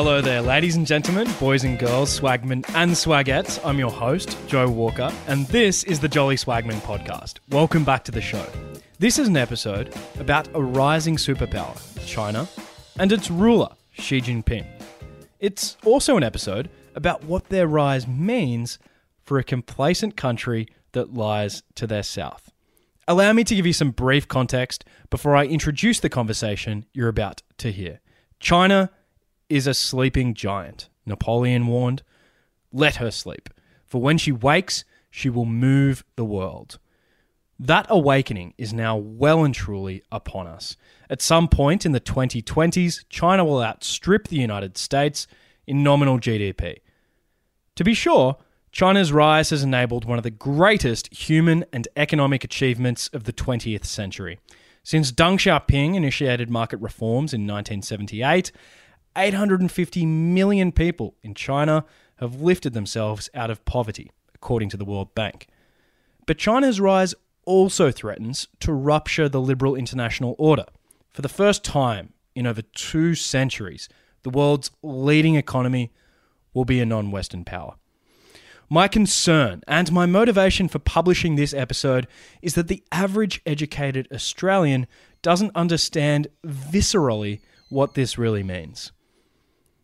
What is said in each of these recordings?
Hello there, ladies and gentlemen, boys and girls, swagmen and swagettes. I'm your host, Joe Walker, and this is the Jolly Swagman podcast. Welcome back to the show. This is an episode about a rising superpower, China, and its ruler, Xi Jinping. It's also an episode about what their rise means for a complacent country that lies to their south. Allow me to give you some brief context before I introduce the conversation you're about to hear. China is a sleeping giant. Napoleon warned, let her sleep, for when she wakes, she will move the world. That awakening is now well and truly upon us. At some point in the 2020s, China will outstrip the United States in nominal GDP. To be sure, China's rise has enabled one of the greatest human and economic achievements of the 20th century. Since Deng Xiaoping initiated market reforms in 1978, 850 million people in China have lifted themselves out of poverty, according to the World Bank. But China's rise also threatens to rupture the liberal international order. For the first time in over two centuries, the world's leading economy will be a non Western power. My concern and my motivation for publishing this episode is that the average educated Australian doesn't understand viscerally what this really means.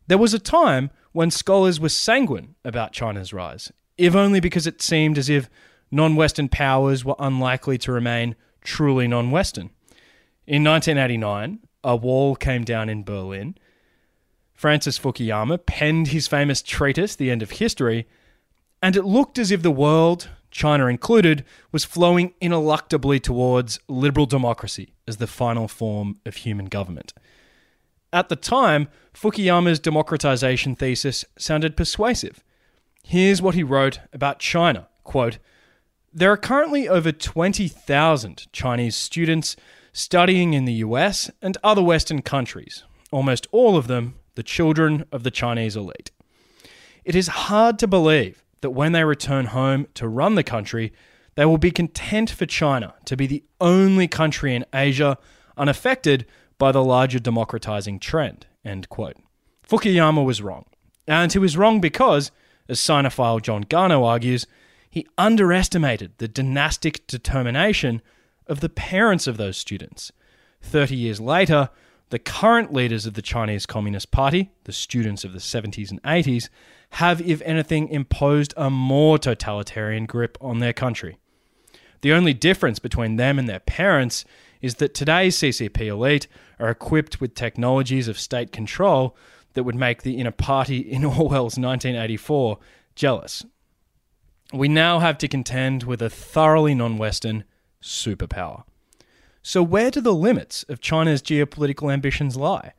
There was a time when scholars were sanguine about China's rise, if only because it seemed as if non Western powers were unlikely to remain truly non Western. In 1989, a wall came down in Berlin. Francis Fukuyama penned his famous treatise, The End of History, and it looked as if the world, China included, was flowing ineluctably towards liberal democracy as the final form of human government. At the time, Fukuyama's democratization thesis sounded persuasive. Here's what he wrote about China quote, There are currently over 20,000 Chinese students studying in the US and other Western countries, almost all of them the children of the Chinese elite. It is hard to believe that when they return home to run the country, they will be content for China to be the only country in Asia unaffected by the larger democratizing trend. End quote. Fukuyama was wrong. And he was wrong because, as Sinophile John Garnaut argues, he underestimated the dynastic determination of the parents of those students. 30 years later, the current leaders of the Chinese Communist Party, the students of the 70s and 80s, have, if anything, imposed a more totalitarian grip on their country. The only difference between them and their parents is that today's CCP elite are equipped with technologies of state control that would make the inner party in Orwell's 1984 jealous. We now have to contend with a thoroughly non Western superpower. So, where do the limits of China's geopolitical ambitions lie?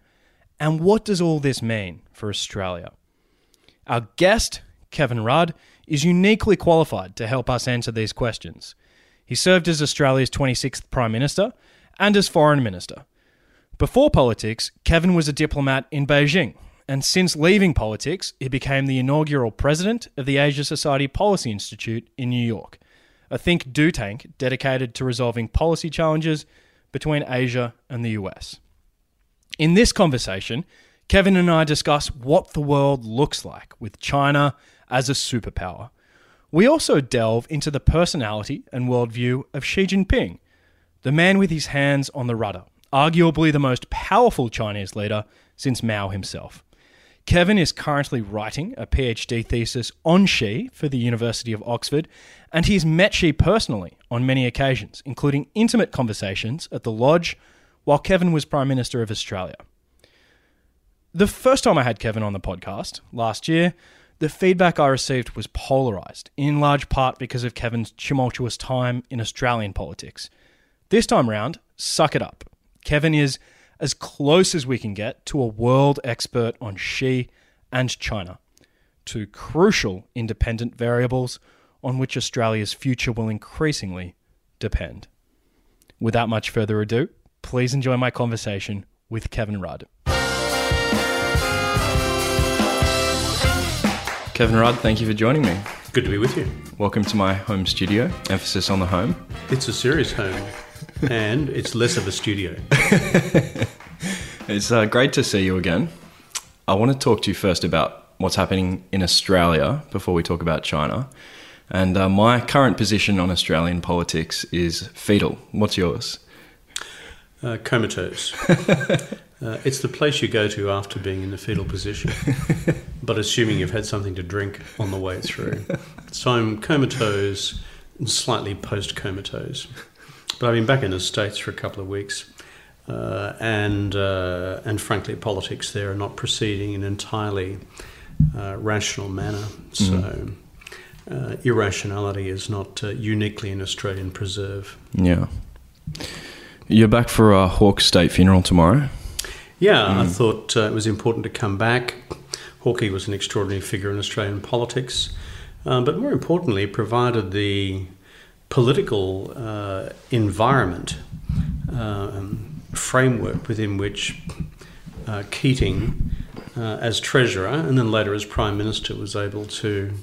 And what does all this mean for Australia? Our guest, Kevin Rudd, is uniquely qualified to help us answer these questions. He served as Australia's 26th Prime Minister and as Foreign Minister. Before politics, Kevin was a diplomat in Beijing, and since leaving politics, he became the inaugural president of the Asia Society Policy Institute in New York, a think do tank dedicated to resolving policy challenges between Asia and the US. In this conversation, Kevin and I discuss what the world looks like with China as a superpower. We also delve into the personality and worldview of Xi Jinping the man with his hands on the rudder, arguably the most powerful Chinese leader since Mao himself. Kevin is currently writing a PhD thesis on Xi for the University of Oxford, and he's met Xi personally on many occasions, including intimate conversations at the Lodge while Kevin was Prime Minister of Australia. The first time I had Kevin on the podcast, last year, the feedback I received was polarised, in large part because of Kevin's tumultuous time in Australian politics. This time round, suck it up. Kevin is as close as we can get to a world expert on Xi and China, two crucial independent variables on which Australia's future will increasingly depend. Without much further ado, please enjoy my conversation with Kevin Rudd. Kevin Rudd, thank you for joining me. Good to be with you. Welcome to my home studio, emphasis on the home. It's a serious home and it's less of a studio. it's uh, great to see you again. I want to talk to you first about what's happening in Australia before we talk about China. And uh, my current position on Australian politics is fetal. What's yours? Uh, comatose. uh, it's the place you go to after being in the fetal position, but assuming you've had something to drink on the way through. So I'm comatose, and slightly post comatose. But I've been back in the States for a couple of weeks. Uh, and uh, and frankly, politics there are not proceeding in an entirely uh, rational manner. So mm. irrationality is not uh, uniquely an Australian preserve. Yeah, you're back for a Hawke State funeral tomorrow. Yeah, mm. I thought uh, it was important to come back. Hawke was an extraordinary figure in Australian politics, but more importantly, provided the political environment. Um, framework within which uh, Keating, uh, as Treasurer and then later as Prime Minister, was able to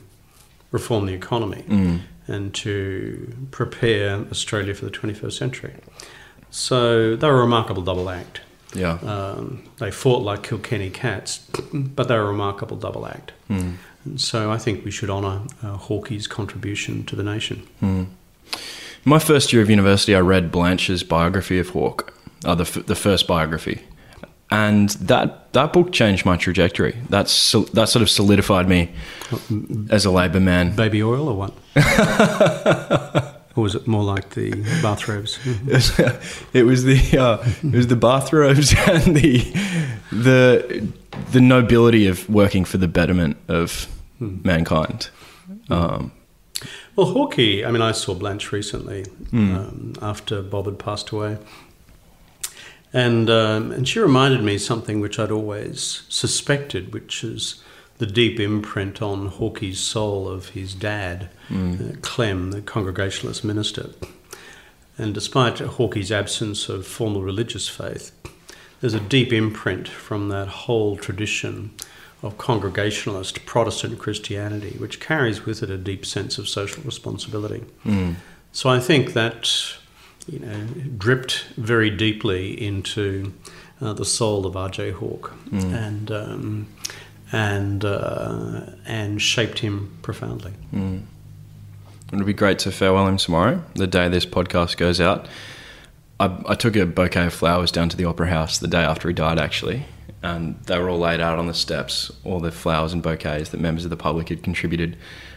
reform the economy mm. and to prepare Australia for the 21st century. So they were a remarkable double act. Yeah. Um, they fought like Kilkenny cats, but they were a remarkable double act. Mm. And so I think we should honour uh, Hawkey's contribution to the nation. Mm. In my first year of university, I read Blanche's biography of Hawke uh, the, f- the first biography. And that, that book changed my trajectory. That's that sort of solidified me as a Labor man. Baby oil or what? or was it more like the bathrobes? it was the uh, it was the bathrobes and the the the nobility of working for the betterment of hmm. mankind. Um, well, Hawkey. I mean, I saw Blanche recently mm. um, after Bob had passed away, and, um, and she reminded me something which I'd always suspected, which is the deep imprint on Hawkey's soul of his dad, mm. uh, Clem, the Congregationalist minister. And despite Hawkey's absence of formal religious faith, there's a deep imprint from that whole tradition of Congregationalist Protestant Christianity, which carries with it a deep sense of social responsibility. Mm. So I think that you know, dripped very deeply into uh, the soul of R.J. Hawke mm. and um, and uh, and shaped him profoundly. Mm. It'll be great to farewell him tomorrow, the day this podcast goes out. I, I took a bouquet of flowers down to the Opera House the day after he died, actually, and they were all laid out on the steps, all the flowers and bouquets that members of the public had contributed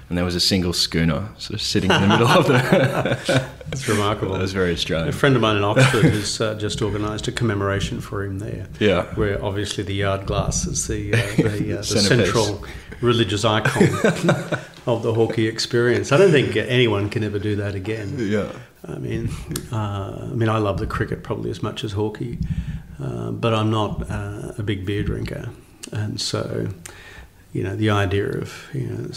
and there was a single schooner sort of sitting in the middle of the. That's remarkable. That was very Australian. A friend of mine in Oxford has uh, just organised a commemoration for him there. Yeah, where obviously the yard glass is the uh, the, uh, the central religious icon of the Hawkey experience. I don't think anyone can ever do that again. Yeah. I mean, uh, I mean, I love the cricket probably as much as Hawkey, uh, but I'm not uh, a big beer drinker, and so you know the idea of you know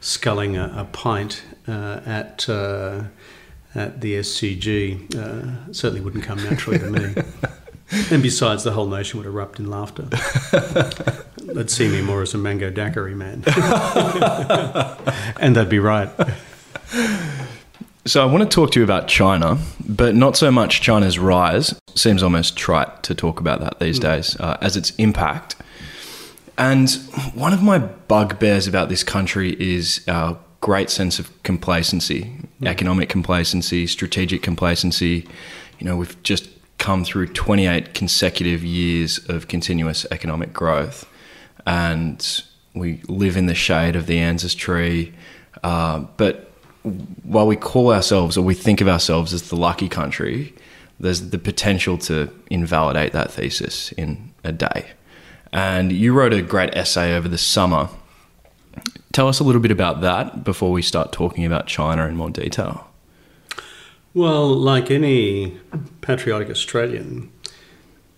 sculling a, a pint uh, at uh, at the SCG uh, certainly wouldn't come naturally to me. and besides, the whole nation would erupt in laughter. They'd see me more as a mango daiquiri man, and they'd be right. So I want to talk to you about China, but not so much China's rise. Seems almost trite to talk about that these mm. days, uh, as its impact and one of my bugbears about this country is our great sense of complacency, mm. economic complacency, strategic complacency. You know, we've just come through 28 consecutive years of continuous economic growth, and we live in the shade of the ANZUS tree. Uh, but while we call ourselves or we think of ourselves as the lucky country, there's the potential to invalidate that thesis in a day. And you wrote a great essay over the summer. Tell us a little bit about that before we start talking about China in more detail. Well, like any patriotic Australian,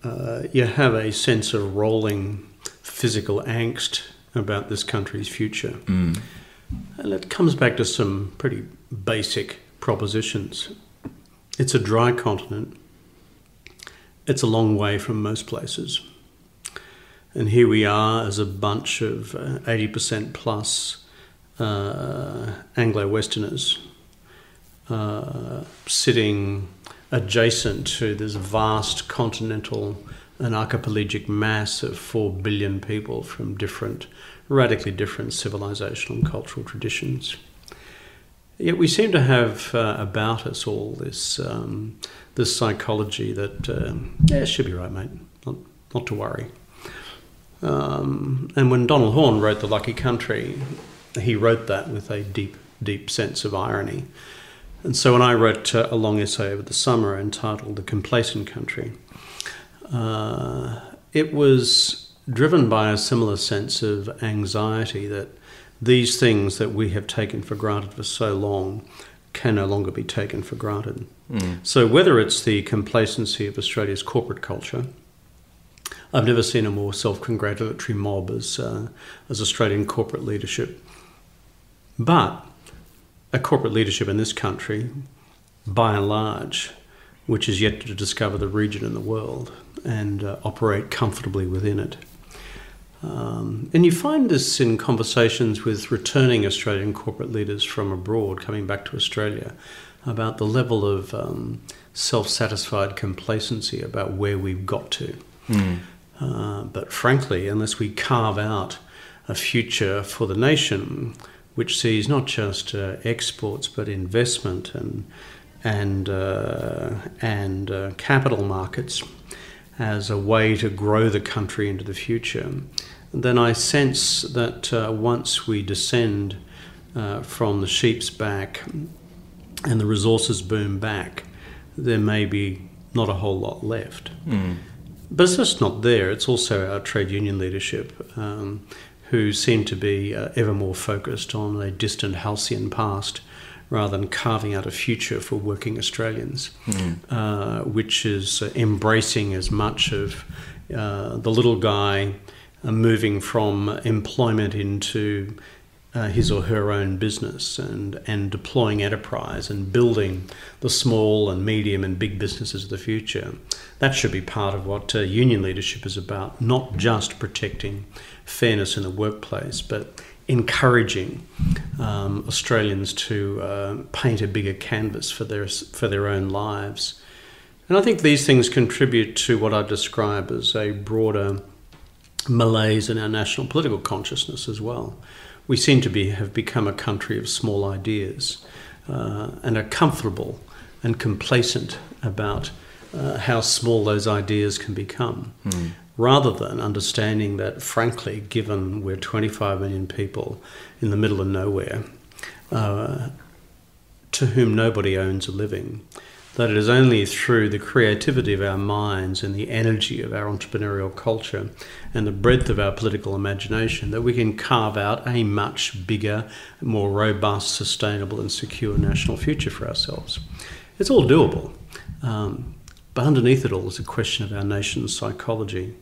uh, you have a sense of rolling physical angst about this country's future. Mm. And it comes back to some pretty basic propositions. It's a dry continent, it's a long way from most places. And here we are as a bunch of uh, 80% plus uh, Anglo Westerners uh, sitting adjacent to this vast continental an archipelagic mass of 4 billion people from different, radically different civilizational and cultural traditions. Yet we seem to have uh, about us all this, um, this psychology that, uh, yeah, should be right, mate, not, not to worry. Um, and when Donald Horne wrote The Lucky Country, he wrote that with a deep, deep sense of irony. And so when I wrote uh, a long essay over the summer entitled The Complacent Country, uh, it was driven by a similar sense of anxiety that these things that we have taken for granted for so long can no longer be taken for granted. Mm. So, whether it's the complacency of Australia's corporate culture, I've never seen a more self congratulatory mob as, uh, as Australian corporate leadership. But a corporate leadership in this country, by and large, which is yet to discover the region and the world and uh, operate comfortably within it. Um, and you find this in conversations with returning Australian corporate leaders from abroad coming back to Australia about the level of um, self satisfied complacency about where we've got to. Mm. Uh, but frankly, unless we carve out a future for the nation which sees not just uh, exports but investment and and uh, and uh, capital markets as a way to grow the country into the future, then I sense that uh, once we descend uh, from the sheep's back and the resources boom back, there may be not a whole lot left. Mm. But it's just not there. It's also our trade union leadership um, who seem to be uh, ever more focused on a distant halcyon past rather than carving out a future for working Australians, mm. uh, which is uh, embracing as much of uh, the little guy uh, moving from employment into uh, his or her own business and, and deploying enterprise and building the small and medium and big businesses of the future. That should be part of what uh, union leadership is about, not just protecting fairness in the workplace, but encouraging um, Australians to uh, paint a bigger canvas for their for their own lives. And I think these things contribute to what I describe as a broader malaise in our national political consciousness as well. We seem to be have become a country of small ideas uh, and are comfortable and complacent about uh, how small those ideas can become. Mm rather than understanding that, frankly, given we're 25 million people in the middle of nowhere, uh, to whom nobody owns a living, that it is only through the creativity of our minds and the energy of our entrepreneurial culture and the breadth of our political imagination that we can carve out a much bigger, more robust, sustainable, and secure national future for ourselves. It's all doable. Um, but underneath it all is a question of our nation's psychology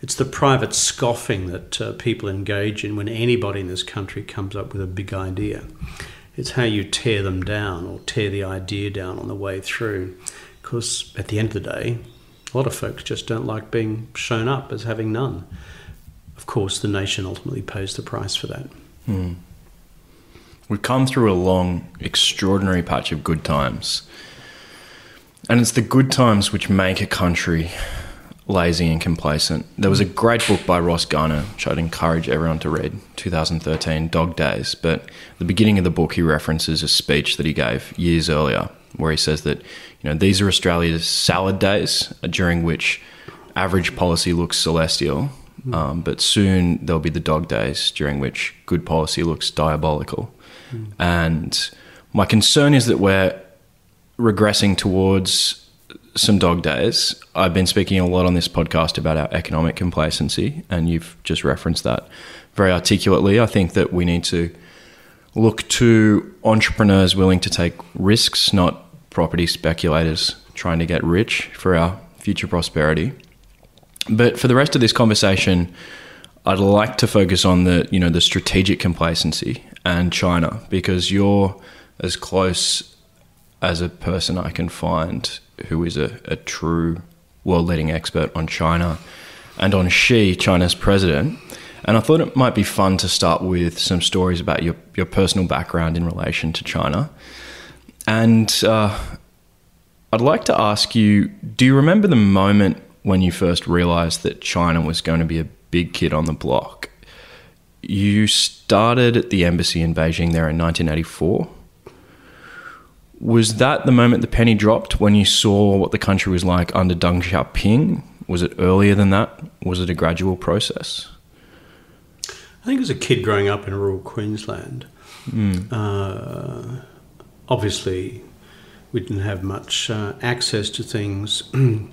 it's the private scoffing that uh, people engage in when anybody in this country comes up with a big idea. It's how you tear them down or tear the idea down on the way through. Because at the end of the day, a lot of folks just don't like being shown up as having none. Of course, the nation ultimately pays the price for that. Hmm. We've come through a long, extraordinary patch of good times. And it's the good times which make a country lazy and complacent. There was a great book by Ross Garnaut, which I'd encourage everyone to read, 2013, Dog Days. But at the beginning of the book, he references a speech that he gave years earlier, where he says that you know these are Australia's salad days, during which average policy looks celestial, mm. um, but soon there'll be the dog days, during which good policy looks diabolical. Mm. And my concern is that we're regressing towards some dog days. I've been speaking a lot on this podcast about our economic complacency, and you've just referenced that very articulately. I think that we need to look to entrepreneurs willing to take risks, not property speculators trying to get rich for our future prosperity. But for the rest of this conversation, I'd like to focus on the you know the strategic complacency and China because you're as close as a person I can find who is a, a true world leading expert on China and on Xi, China's president. And I thought it might be fun to start with some stories about your, your personal background in relation to China. And uh, I'd like to ask you do you remember the moment when you first realized that China was going to be a big kid on the block. You started at the embassy in Beijing there in 1984. Was that the moment the penny dropped when you saw what the country was like under Deng Xiaoping? Was it earlier than that? Was it a gradual process? I think as a kid growing up in rural Queensland, mm. uh, obviously we didn't have much uh, access to things. uh,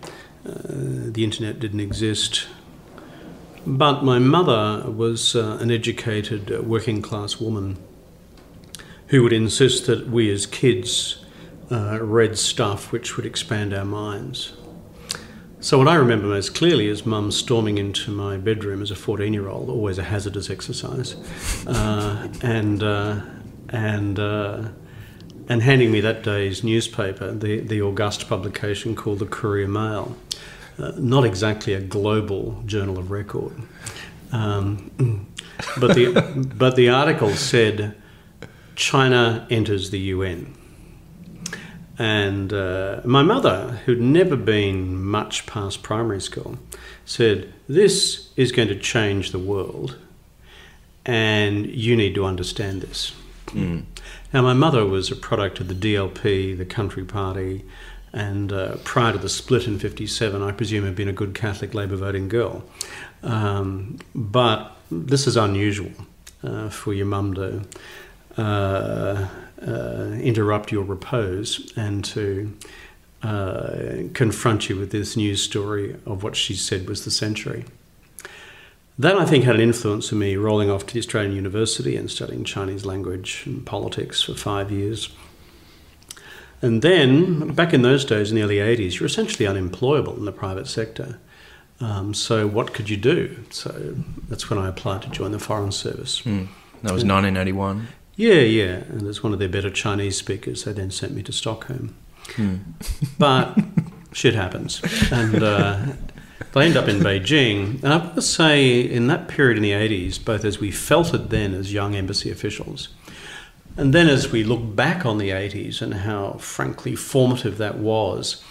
the internet didn't exist. But my mother was uh, an educated uh, working class woman who would insist that we as kids uh, read stuff which would expand our minds. So, what I remember most clearly is mum storming into my bedroom as a 14 year old, always a hazardous exercise, uh, and, uh, and, uh, and handing me that day's newspaper, the, the august publication called the Courier Mail. Uh, not exactly a global journal of record. Um, but, the, but the article said China enters the UN. And uh, my mother, who'd never been much past primary school, said, This is going to change the world, and you need to understand this. Mm. Now, my mother was a product of the DLP, the Country Party, and uh, prior to the split in 57, I presume had been a good Catholic Labor voting girl. Um, but this is unusual uh, for your mum to interrupt your repose and to uh, confront you with this news story of what she said was the century. That, I think, had an influence on me rolling off to the Australian University and studying Chinese language and politics for five years. And then, back in those days, in the early 80s, you're essentially unemployable in the private sector. Um, so, what could you do? So, that's when I applied to join the Foreign Service. Mm. That was 1981. Yeah, yeah. And as one of their better Chinese speakers, they then sent me to Stockholm. Hmm. but shit happens. And uh, they end up in Beijing. And I've got to say, in that period in the 80s, both as we felt it then as young embassy officials, and then as we look back on the 80s and how frankly formative that was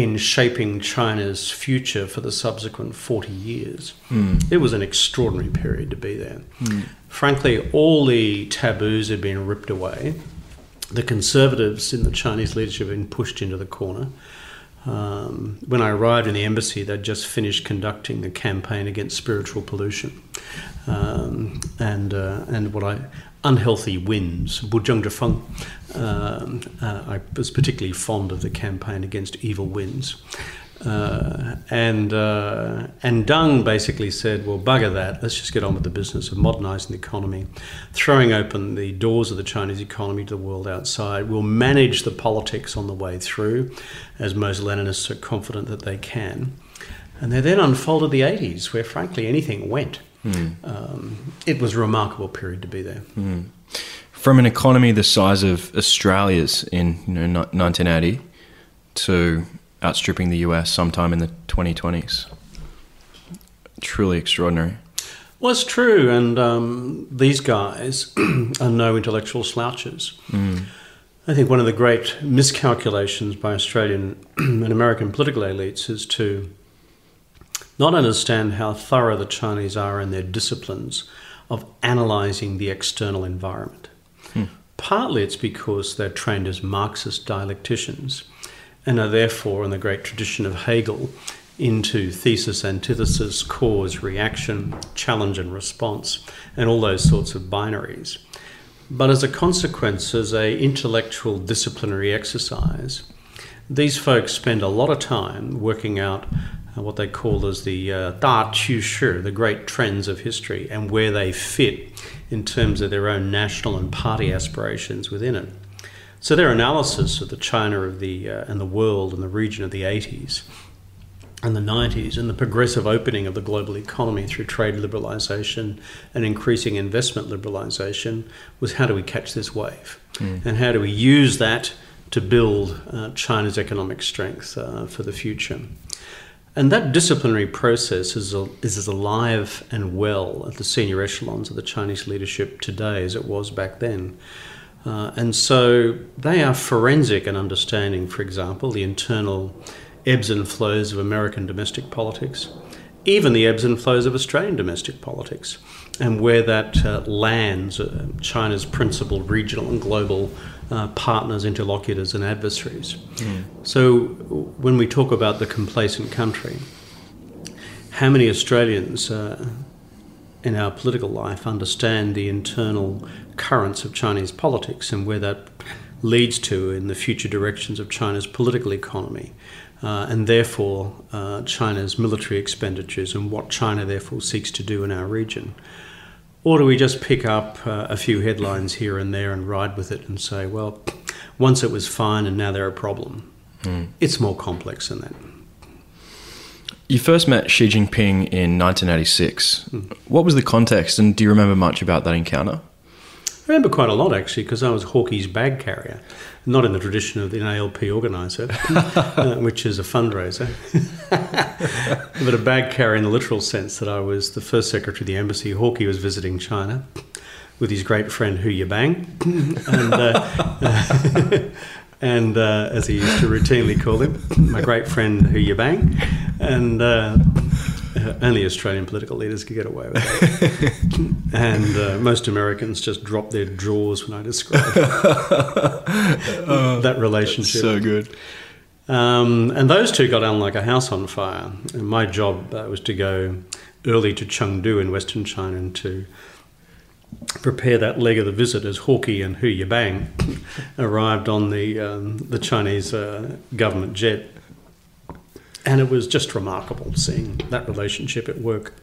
in shaping China's future for the subsequent 40 years, mm. it was an extraordinary period to be there. Mm frankly, all the taboos had been ripped away. The conservatives in the Chinese leadership had been pushed into the corner. Um, when I arrived in the embassy, they'd just finished conducting a campaign against spiritual pollution um, and uh, and what I unhealthy winds, Buzheng um, uh, I was particularly fond of the campaign against evil winds. Uh, and uh, and Deng basically said, "Well, bugger that. Let's just get on with the business of modernising the economy, throwing open the doors of the Chinese economy to the world outside. We'll manage the politics on the way through, as most Leninists are confident that they can." And they then unfolded the '80s, where frankly anything went. Mm. Um, it was a remarkable period to be there. Mm. From an economy the size of Australia's in you know 1980 to outstripping the US sometime in the 2020s. Truly extraordinary. Well, it's true, and um, these guys are no intellectual slouches. Mm. I think one of the great miscalculations by Australian and American political elites is to not understand how thorough the Chinese are in their disciplines of analysing the external environment. Hmm. Partly it's because they're trained as Marxist dialecticians and are therefore, in the great tradition of Hegel, into thesis, antithesis, cause, reaction, challenge, and response, and all those sorts of binaries. But as a consequence, as a intellectual disciplinary exercise, these folks spend a lot of time working out what they call as the uh, Da Shi, the great trends of history, and where they fit in terms of their own national and party aspirations within it. So their analysis of the China of the uh, and the world and the region of the 80s and the 90s and the progressive opening of the global economy through trade liberalisation and increasing investment liberalisation was how do we catch this wave mm. and how do we use that to build uh, China's economic strength uh, for the future. And that disciplinary process is, is as alive and well at the senior echelons of the Chinese leadership today as it was back then. Uh, and so they are forensic in understanding, for example, the internal ebbs and flows of American domestic politics, even the ebbs and flows of Australian domestic politics, and where that uh, lands uh, China's principal regional and global uh, partners, interlocutors, and adversaries. Mm. So, when we talk about the complacent country, how many Australians uh, in our political life understand the internal currents of Chinese politics and where that leads to in the future directions of China's political economy, uh, and therefore uh, China's military expenditures and what China therefore seeks to do in our region? Or do we just pick up uh, a few headlines here and there and ride with it and say, well, once it was fine and now they're a problem? Mm. It's more complex than that. You first met Xi Jinping in 1986. Mm. What was the context, and do you remember much about that encounter? I remember quite a lot actually because I was Hawkey's bag carrier, not in the tradition of the ALP organiser, uh, which is a fundraiser, but a bag carrier in the literal sense that I was the first secretary of the embassy. Hawkey was visiting China with his great friend Hu Yaobang, and, uh, and uh, as he used to routinely call him, my great friend Hu Yaobang, and uh, only Australian political leaders could get away with that. and uh, most Americans just drop their jaws when I describe uh, that relationship. So good. Um, and those two got on like a house on fire. And my job uh, was to go early to Chengdu in Western China and to prepare that leg of the visit as Hawkey and Hu Yaobang arrived on the um, the Chinese uh, government jet and it was just remarkable seeing that relationship at work.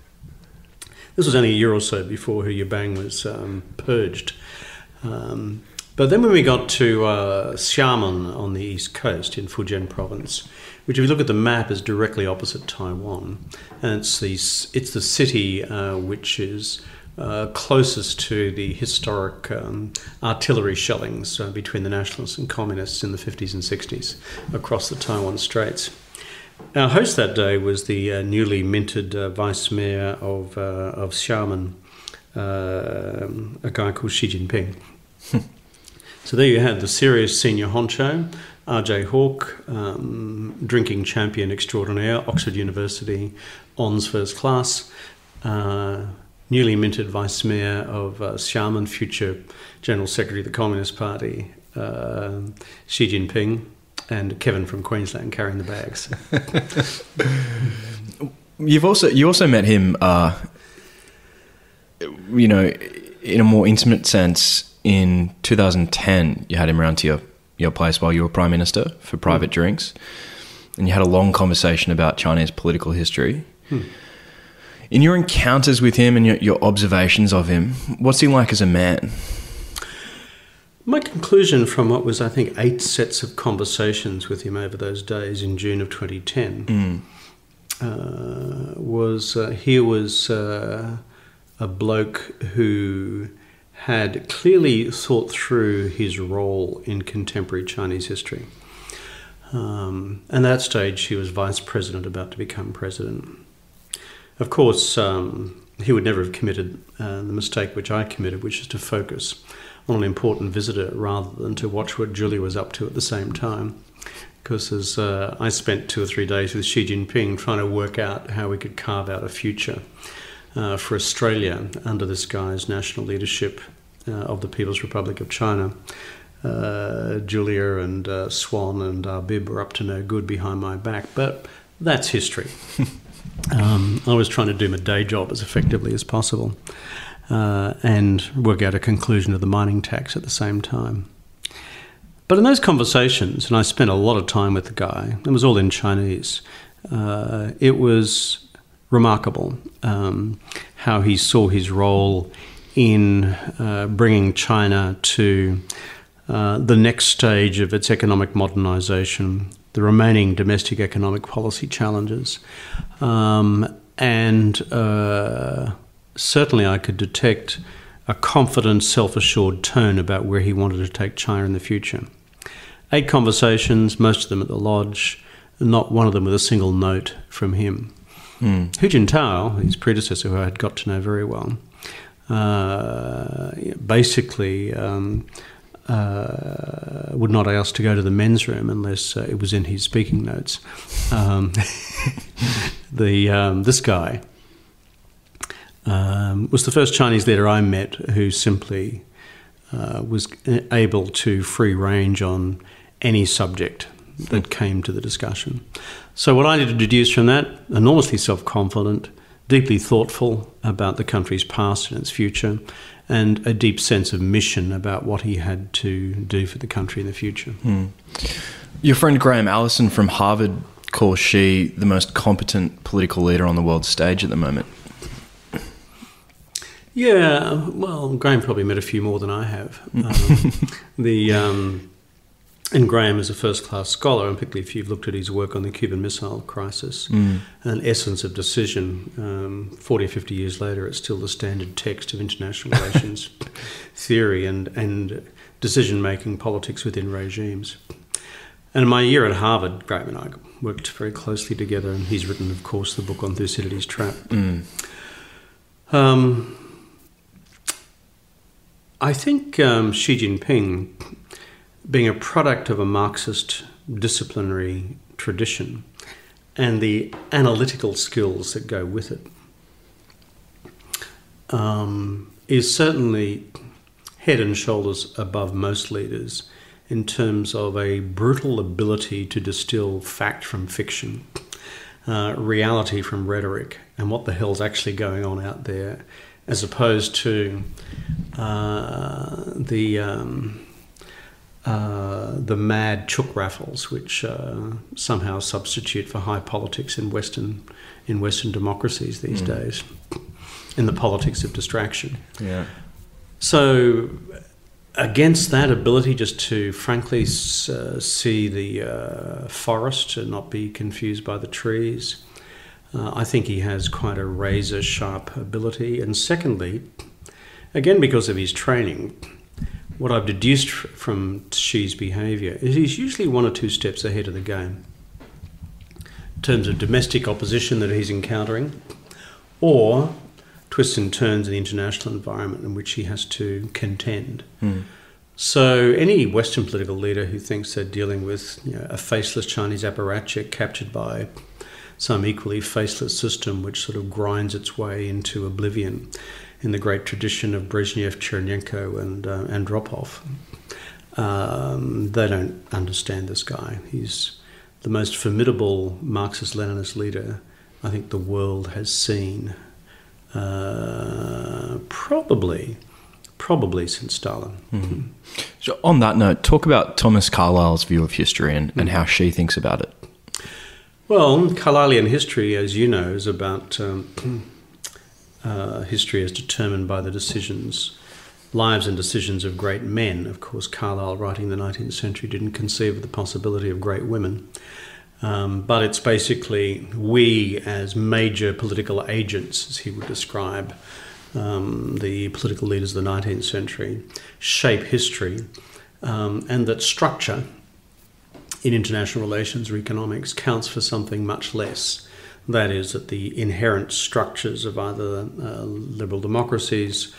This was only a year or so before Hu Yaobang was um, purged. Um, but then when we got to uh, Xiamen on the east coast in Fujian province, which if you look at the map is directly opposite Taiwan, and it's the, it's the city uh, which is uh, closest to the historic um, artillery shellings uh, between the nationalists and communists in the 50s and 60s across the Taiwan Straits. Our host that day was the uh, newly minted uh, vice mayor of, uh, of Xiamen, uh, a guy called Xi Jinping. so there you had the serious senior honcho, RJ Hawke, um, drinking champion extraordinaire, Oxford University, ONS first class, uh, newly minted vice mayor of uh, Xiamen, future general secretary of the Communist Party, uh, Xi Jinping and Kevin from Queensland carrying the bags. You've also you also met him, uh, you know, in a more intimate sense in 2010. You had him around to your your place while you were prime minister for private mm. drinks, and you had a long conversation about Chinese political history. Hmm. In your encounters with him and your, your observations of him, what's he like as a man? My conclusion from what was, I think, eight sets of conversations with him over those days in June of 2010 mm. uh, was uh, he was uh, a bloke who had clearly thought through his role in contemporary Chinese history. Um, and at that stage, he was vice president, about to become president. Of course, um, he would never have committed uh, the mistake which I committed, which is to focus on an important visitor rather than to watch what Julia was up to at the same time. Because as uh, I spent two or three days with Xi Jinping trying to work out how we could carve out a future uh, for Australia under this guy's national leadership uh, of the People's Republic of China. Uh, Julia and uh, Swan and Bib were up to no good behind my back, but that's history. um, I was trying to do my day job as effectively as possible uh, and work out a conclusion of the mining tax at the same time. But in those conversations, and I spent a lot of time with the guy, it was all in Chinese, uh, it was remarkable um, how he saw his role in uh, bringing China to uh, the next stage of its economic modernization, the remaining domestic economic policy challenges, um, and uh, certainly I could detect a confident, self assured tone about where he wanted to take China in the future. Eight conversations, most of them at the lodge, not one of them with a single note from him. Mm. Hu Jintao, his predecessor, who I had got to know very well, uh, basically um, uh, would not ask to go to the men's room unless uh, it was in his speaking notes. Um, the um, this guy um, was the first Chinese leader I met who simply uh, was able to free range on any subject that came to the discussion. So, what I did to deduce from that, enormously self confident, deeply thoughtful about the country's past and its future, and a deep sense of mission about what he had to do for the country in the future. Hmm. Your friend Graham Allison from Harvard calls Xi the most competent political leader on the world stage at the moment. Yeah, well, Graham probably met a few more than I have. Um, the um, and Graham is a first class scholar, and particularly if you've looked at his work on the Cuban Missile Crisis, mm. an essence of decision. Um, 40 or 50 years later, it's still the standard text of international relations theory and, and decision making politics within regimes. And in my year at Harvard, Graham and I worked very closely together, and he's written, of course, the book on Thucydides' Trap. Mm. Um, I think um, Xi Jinping being a product of a Marxist disciplinary tradition and the analytical skills that go with it, um, is certainly head and shoulders above most leaders in terms of a brutal ability to distill fact from fiction, uh, reality from rhetoric, and what the hell's actually going on out there, as opposed to uh, the. Um, uh, the mad chook raffles, which uh, somehow substitute for high politics in Western in Western democracies these mm. days, in the politics of distraction. Yeah. So, against that ability, just to frankly uh, see the uh, forest and not be confused by the trees, uh, I think he has quite a razor sharp ability. And secondly, again because of his training what I've deduced from Xi's behaviour is he's usually one or two steps ahead of the game in terms of domestic opposition that he's encountering or twists and turns in the international environment in which he has to contend. Mm. So, any Western political leader who thinks they're dealing with you know, a faceless Chinese apparatchik captured by some equally faceless system which sort of grinds its way into oblivion in the great tradition of Brezhnev, Chernenko, and uh, Andropov. Um, they don't understand this guy. He's the most formidable Marxist Leninist leader I think the world has seen, uh, probably, probably since Stalin. Mm-hmm. So, on that note, talk about Thomas Carlyle's view of history and, and how Xi thinks about it. Well, Carlylean history, as you know, is about um, uh, history as determined by the decisions, lives and decisions of great men. Of course, Carlyle, writing the 19th century, didn't conceive of the possibility of great women. Um, but it's basically we as major political agents, as he would describe um, the political leaders of the 19th century, shape history, um, and that structure in international relations or economics counts for something much less that is, that the inherent structures of either uh, liberal democracies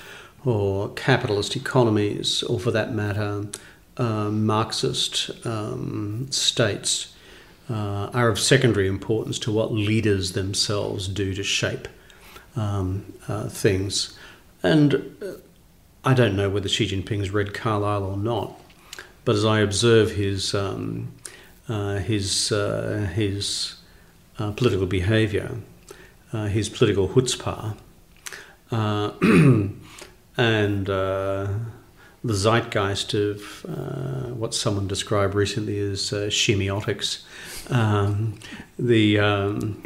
or capitalist economies, or for that matter, uh, Marxist um, states, uh, are of secondary importance to what leaders themselves do to shape um, uh, things. And uh, I don't know whether Xi Jinping's read Carlyle or not, but as I observe his um, his his uh, political behaviour, uh, his political chutzpah, uh, and uh, the zeitgeist of uh, what someone described recently as uh, semiotics. Um, the um,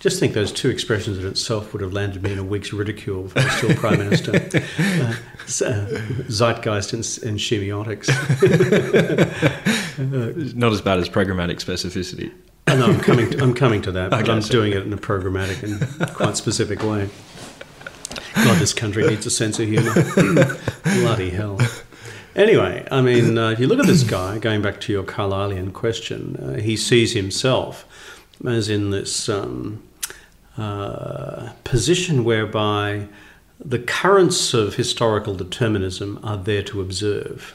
just think those two expressions in itself would have landed me in a week's ridicule if I was still prime minister. Uh, zeitgeist and, and semiotics. Not as bad as programmatic specificity. Oh, no, I'm coming. To, I'm coming to that, but okay, I'm so. doing it in a programmatic and quite specific way. God, this country needs a sense of humour. Bloody hell. Anyway, I mean, uh, if you look at this guy, going back to your Carlylean question, uh, he sees himself as in this um, uh, position whereby the currents of historical determinism are there to observe,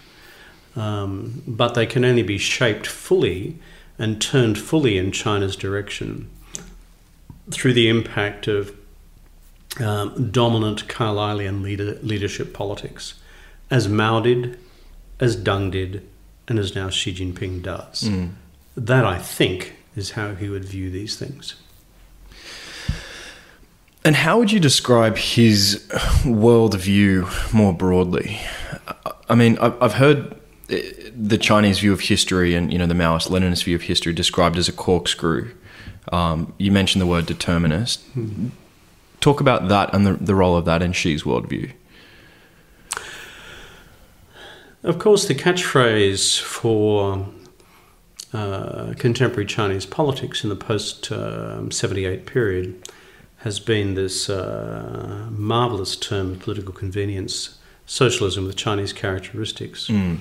um, but they can only be shaped fully and turned fully in China's direction through the impact of um, dominant Carlylean leader, leadership politics, as Mao did, as Deng did, and as now Xi Jinping does. Mm. That, I think, is how he would view these things. And how would you describe his worldview more broadly? I mean, I've heard eh, the Chinese view of history and you know the Maoist Leninist view of history described as a corkscrew. Um, you mentioned the word determinist. Mm-hmm. Talk about that and the, the role of that in Xi's worldview. Of course, the catchphrase for uh, contemporary Chinese politics in the post uh, 78 period has been this uh, marvelous term of political convenience, socialism with Chinese characteristics. Mm.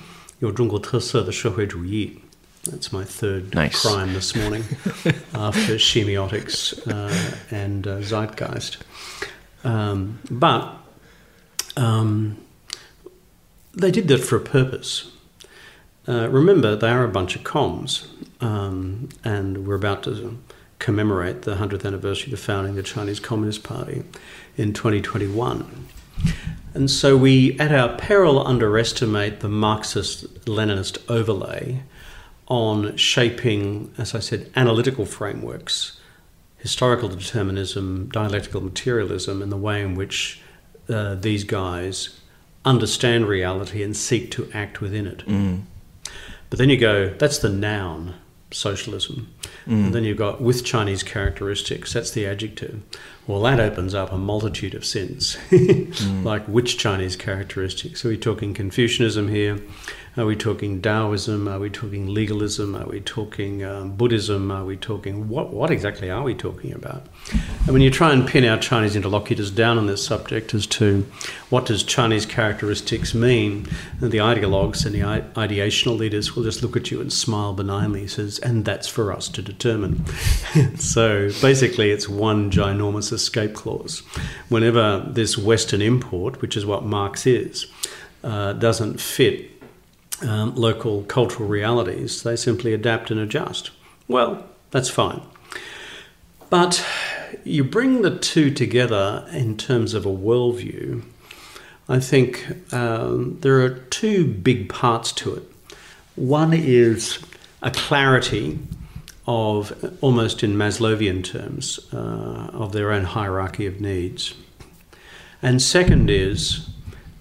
That's my third nice. crime this morning after semiotics uh, and uh, zeitgeist. Um, but um, they did that for a purpose. Uh, remember, they are a bunch of comms, um, and we're about to commemorate the 100th anniversary of the founding of the Chinese Communist Party in 2021. And so we, at our peril, underestimate the Marxist Leninist overlay on shaping, as I said, analytical frameworks, historical determinism, dialectical materialism, and the way in which uh, these guys understand reality and seek to act within it. Mm. But then you go, that's the noun socialism. Mm. And then you've got with Chinese characteristics, that's the adjective. Well, that opens up a multitude of sins, mm. like which Chinese characteristics? Are we talking Confucianism here? Are we talking Taoism? Are we talking legalism? Are we talking um, Buddhism? Are we talking what? What exactly are we talking about? And when you try and pin our Chinese interlocutors down on this subject as to what does Chinese characteristics mean, the ideologues and the ideational leaders will just look at you and smile benignly, says, and that's for us to determine. so basically, it's one ginormous escape clause. Whenever this Western import, which is what Marx is, uh, doesn't fit um, local cultural realities, they simply adapt and adjust. Well, that's fine. But you bring the two together in terms of a worldview, I think um, there are two big parts to it. One is a clarity of, almost in Maslowian terms, uh, of their own hierarchy of needs. And second is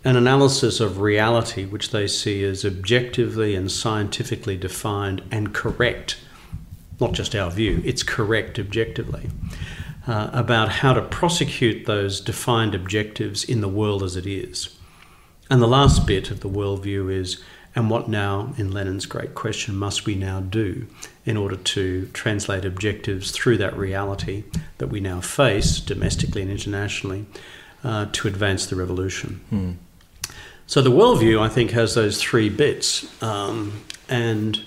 an analysis of reality, which they see as objectively and scientifically defined and correct, not just our view, it's correct objectively, uh, about how to prosecute those defined objectives in the world as it is. And the last bit of the worldview is and what now, in Lenin's great question, must we now do in order to translate objectives through that reality that we now face domestically and internationally uh, to advance the revolution? Hmm. So the worldview, I think, has those three bits, um, and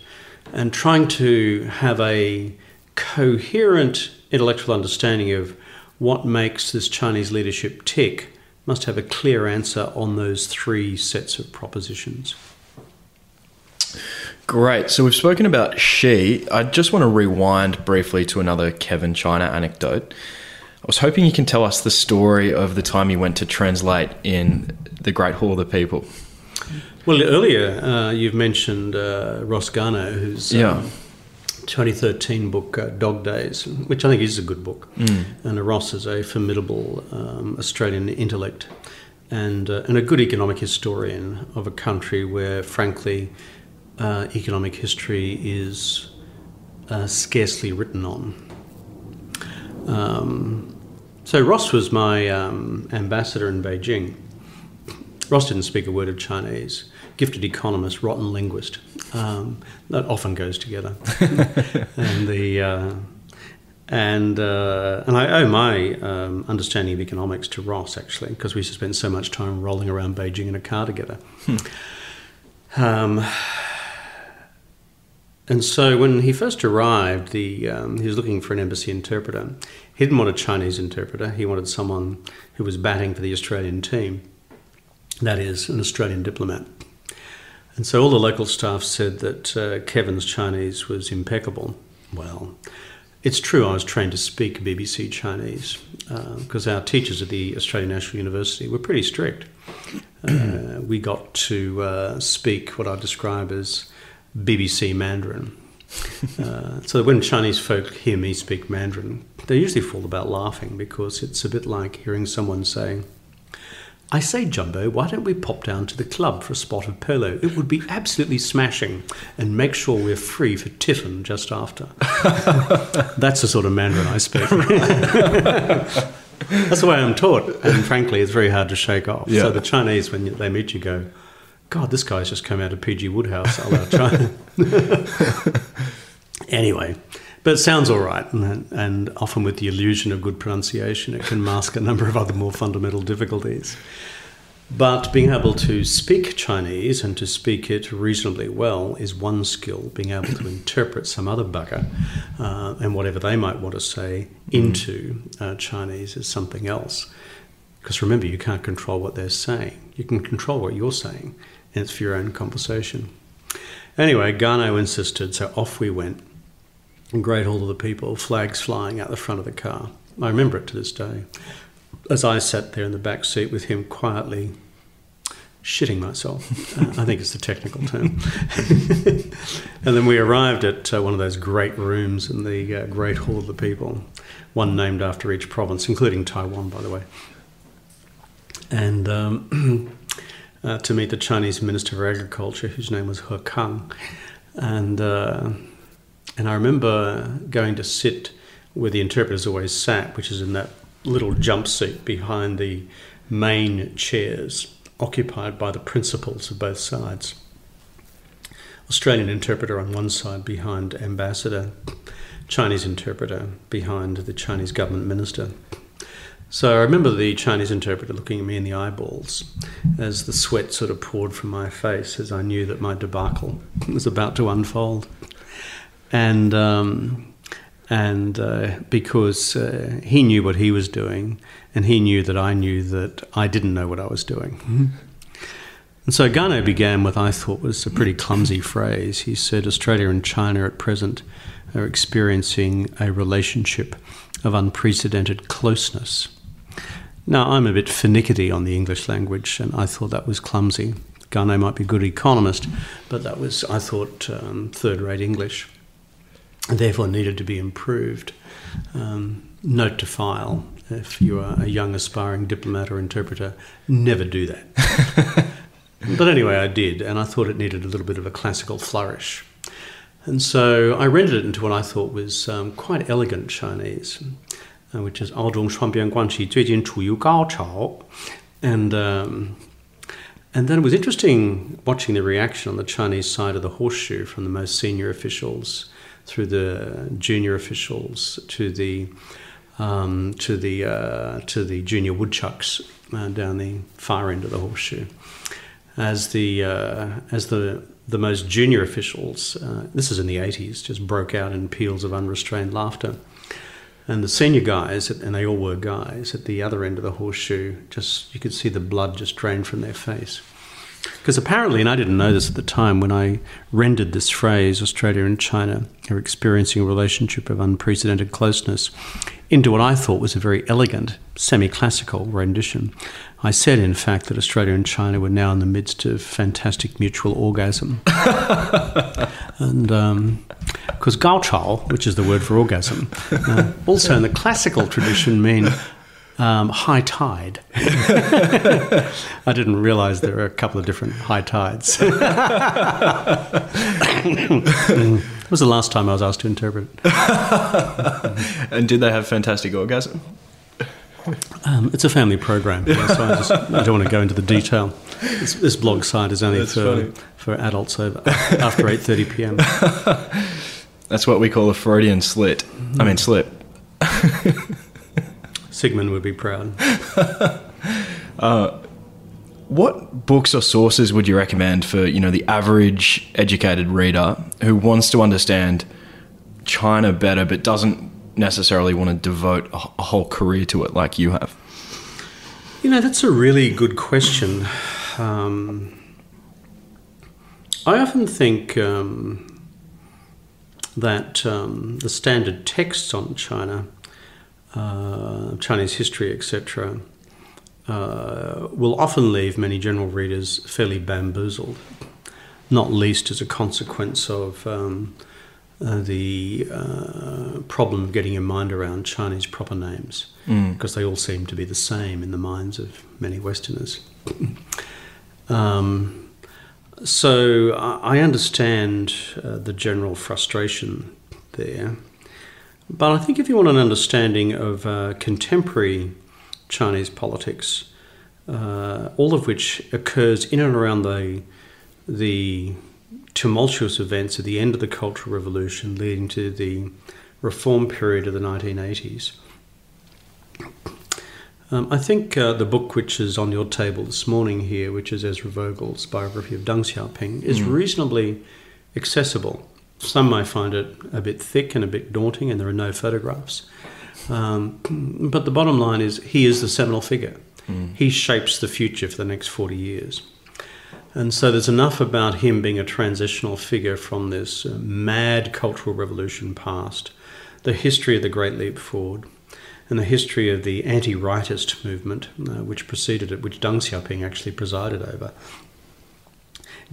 and trying to have a coherent intellectual understanding of what makes this Chinese leadership tick must have a clear answer on those three sets of propositions. Great. So we've spoken about Xi. I just want to rewind briefly to another Kevin China anecdote. I was hoping you can tell us the story of the time you went to translate in the Great Hall of the People. Well, earlier uh, you've mentioned uh, Ross Garnaut, whose um, yeah. 2013 book, uh, Dog Days, which I think is a good book. Mm. And Ross is a formidable um, Australian intellect and, uh, and a good economic historian of a country where, frankly, uh, economic history is uh, scarcely written on. Um, so Ross was my um, ambassador in Beijing. Ross didn't speak a word of Chinese. Gifted economist, rotten linguist. Um, that often goes together. and the uh, and uh, and I owe my um, understanding of economics to Ross actually, because we spent so much time rolling around Beijing in a car together. Hmm. Um, and so when he first arrived, the um, he was looking for an embassy interpreter. He didn't want a Chinese interpreter. He wanted someone who was batting for the Australian team. That is, an Australian diplomat. And so all the local staff said that uh, Kevin's Chinese was impeccable. Well, it's true, I was trained to speak BBC Chinese because uh, our teachers at the Australian National University were pretty strict. Uh, we got to uh, speak what I describe as BBC Mandarin. Uh, so when Chinese folk hear me speak Mandarin, they usually fall about laughing because it's a bit like hearing someone saying, I say, Jumbo, why don't we pop down to the club for a spot of polo? It would be absolutely smashing and make sure we're free for tiffin just after. That's the sort of Mandarin I speak. That's the way I'm taught. And frankly, it's very hard to shake off. Yeah. So the Chinese, when they meet you, go, God, this guy's just come out of PG Wodehouse. la China. anyway, but it sounds all right, and, and often with the illusion of good pronunciation, it can mask a number of other more fundamental difficulties. But being able to speak Chinese and to speak it reasonably well is one skill. Being able to interpret some other bugger uh, and whatever they might want to say into uh, Chinese is something else. Because remember, you can't control what they're saying. You can control what you're saying, and it's for your own conversation. Anyway, Garnaut insisted, so off we went. And great hall of the people, flags flying out the front of the car. I remember it to this day. As I sat there in the back seat with him quietly shitting myself. Uh, I think it's the technical term. and then we arrived at uh, one of those great rooms in the uh, Great Hall of the People, one named after each province, including Taiwan, by the way. And um, uh, to meet the Chinese Minister for Agriculture, whose name was He Kang. And, uh, and I remember going to sit where the interpreters always sat, which is in that little jump seat behind the main chairs occupied by the principals of both sides. Australian interpreter on one side behind ambassador, Chinese interpreter behind the Chinese government minister. So I remember the Chinese interpreter looking at me in the eyeballs as the sweat sort of poured from my face as I knew that my debacle was about to unfold. And um, and uh, because uh, he knew what he was doing, and he knew that I knew that I didn't know what I was doing. And so Garnaut began with I thought was a pretty clumsy phrase. He said Australia and China at present are experiencing a relationship of unprecedented closeness. Now, I'm a bit finicky on the English language, and I thought that was clumsy. Garnaut might be a good economist, but that was, I thought, um, third rate English therefore needed to be improved. Um, note to file if you are a young aspiring diplomat or interpreter, never do that. but anyway, I did, and I thought it needed a little bit of a classical flourish. And so I rendered it into what I thought was um, quite elegant Chinese, uh, which is Aodong Gao Chao. And um, and then it was interesting watching the reaction on the Chinese side of the horseshoe from the most senior officials through the junior officials to the um, to the uh, to the junior woodchucks uh, down the far end of the horseshoe. As the uh, as the the most junior officials, uh, this is in the 80s, just broke out in peals of unrestrained laughter. And the senior guys, and they all were guys, at the other end of the horseshoe, just you could see the blood just drain from their face. Because apparently, and I didn't know this at the time, when I rendered this phrase, Australia and China are experiencing a relationship of unprecedented closeness, into what I thought was a very elegant, semi classical rendition. I said, in fact, that Australia and China were now in the midst of fantastic mutual orgasm. and because um, which is the word for orgasm, uh, also in the classical tradition mean um, high tide. I didn't realize there are a couple of different high tides. it was the last time I was asked to interpret. and did they have fantastic orgasm? Um, it's a family program, so I, just, I don't want to go into the detail. This, this blog site is only for, for adults over, after 8.30 p.m. That's what we call a Freudian slit. I mean, slip. Sigmund would be proud. uh, what books or sources would you recommend for you know the average educated reader who wants to understand China better but doesn't necessarily want to devote a whole career to it like you have? You know, that's a really good question. Um, I often think um, that um, the standard texts on China, uh, Chinese history, etc., uh, will often leave many general readers fairly bamboozled, not least as a consequence of um, uh, the uh, problem of getting your mind around Chinese proper names, because they all seem to be the same in the minds of many Westerners. um, so I I understand uh, the general frustration there. But I think if you want an understanding of uh, contemporary Chinese politics, uh, all of which occurs in and around the the tumultuous events at the end of the Cultural Revolution, leading to the reform period of the 1980s. Um, I think uh, the book which is on your table this morning here, which is Ezra Vogel's biography of Deng Xiaoping, is reasonably accessible. Some may find it a bit thick and a bit daunting, and there are no photographs. Um, but the bottom line is he is the seminal figure. He shapes the future for the next 40 years. And so there's enough about him being a transitional figure from this uh, mad cultural revolution past, the history of the Great Leap Forward, and the history of the anti rightist movement, uh, which preceded it, which Deng Xiaoping actually presided over,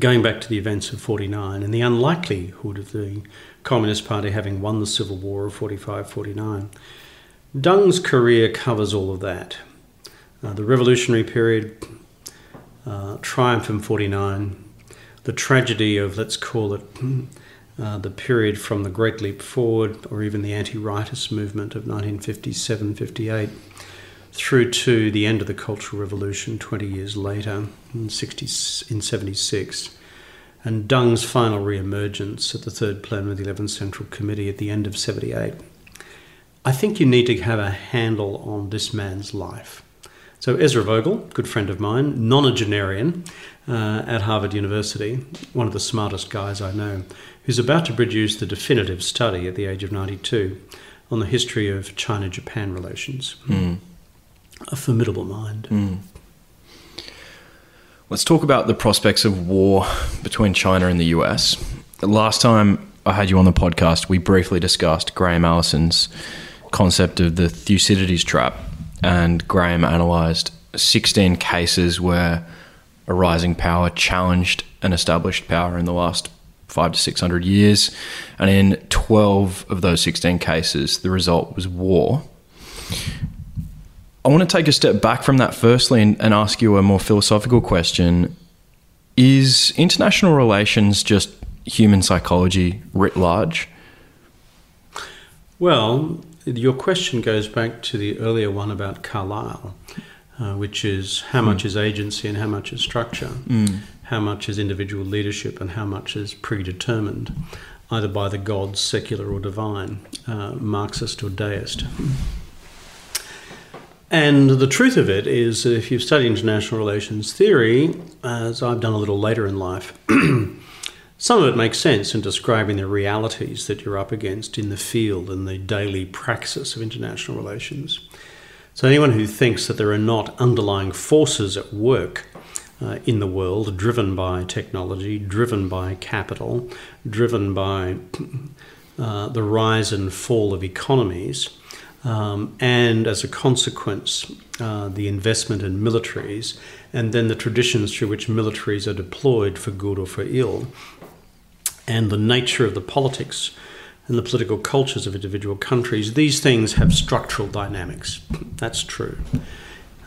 going back to the events of 49 and the unlikelihood of the Communist Party having won the Civil War of 45 49. Deng's career covers all of that. Uh, the revolutionary period, uh, triumph in 49, the tragedy of, let's call it, uh, the period from the Great Leap Forward or even the anti rightist movement of 1957 58 through to the end of the Cultural Revolution 20 years later in, 60, in 76, and Deng's final re emergence at the third plenum of the 11th Central Committee at the end of 78. I think you need to have a handle on this man's life. So, Ezra Vogel, good friend of mine, nonagenarian uh, at Harvard University, one of the smartest guys I know, who's about to produce the definitive study at the age of 92 on the history of China Japan relations. A formidable mind. Hmm. Let's talk about the prospects of war between China and the US. The last time I had you on the podcast, we briefly discussed Graham Allison's concept of the Thucydides trap, and Graham analysed 16 cases where a rising power challenged an established power in the last five to 600 years. And in 12 of those 16 cases, the result was war. I want to take a step back from that firstly and, and ask you a more philosophical question. Is international relations just human psychology writ large? Well, your question goes back to the earlier one about Carlyle, uh, which is how much is agency and how much is structure, how much is individual leadership and how much is predetermined, either by the gods, secular or divine, uh, Marxist or deist. And the truth of it is, that if you've studied international relations theory, as I've done a little later in life, some of it makes sense in describing the realities that you're up against in the field and the daily praxis of international relations. So, anyone who thinks that there are not underlying forces at work uh, in the world driven by technology, driven by capital, driven by uh, the rise and fall of economies, um, and as a consequence, uh, the investment in militaries, and then the traditions through which militaries are deployed for good or for ill, and the nature of the politics and the political cultures of individual countries, these things have structural dynamics. That's true.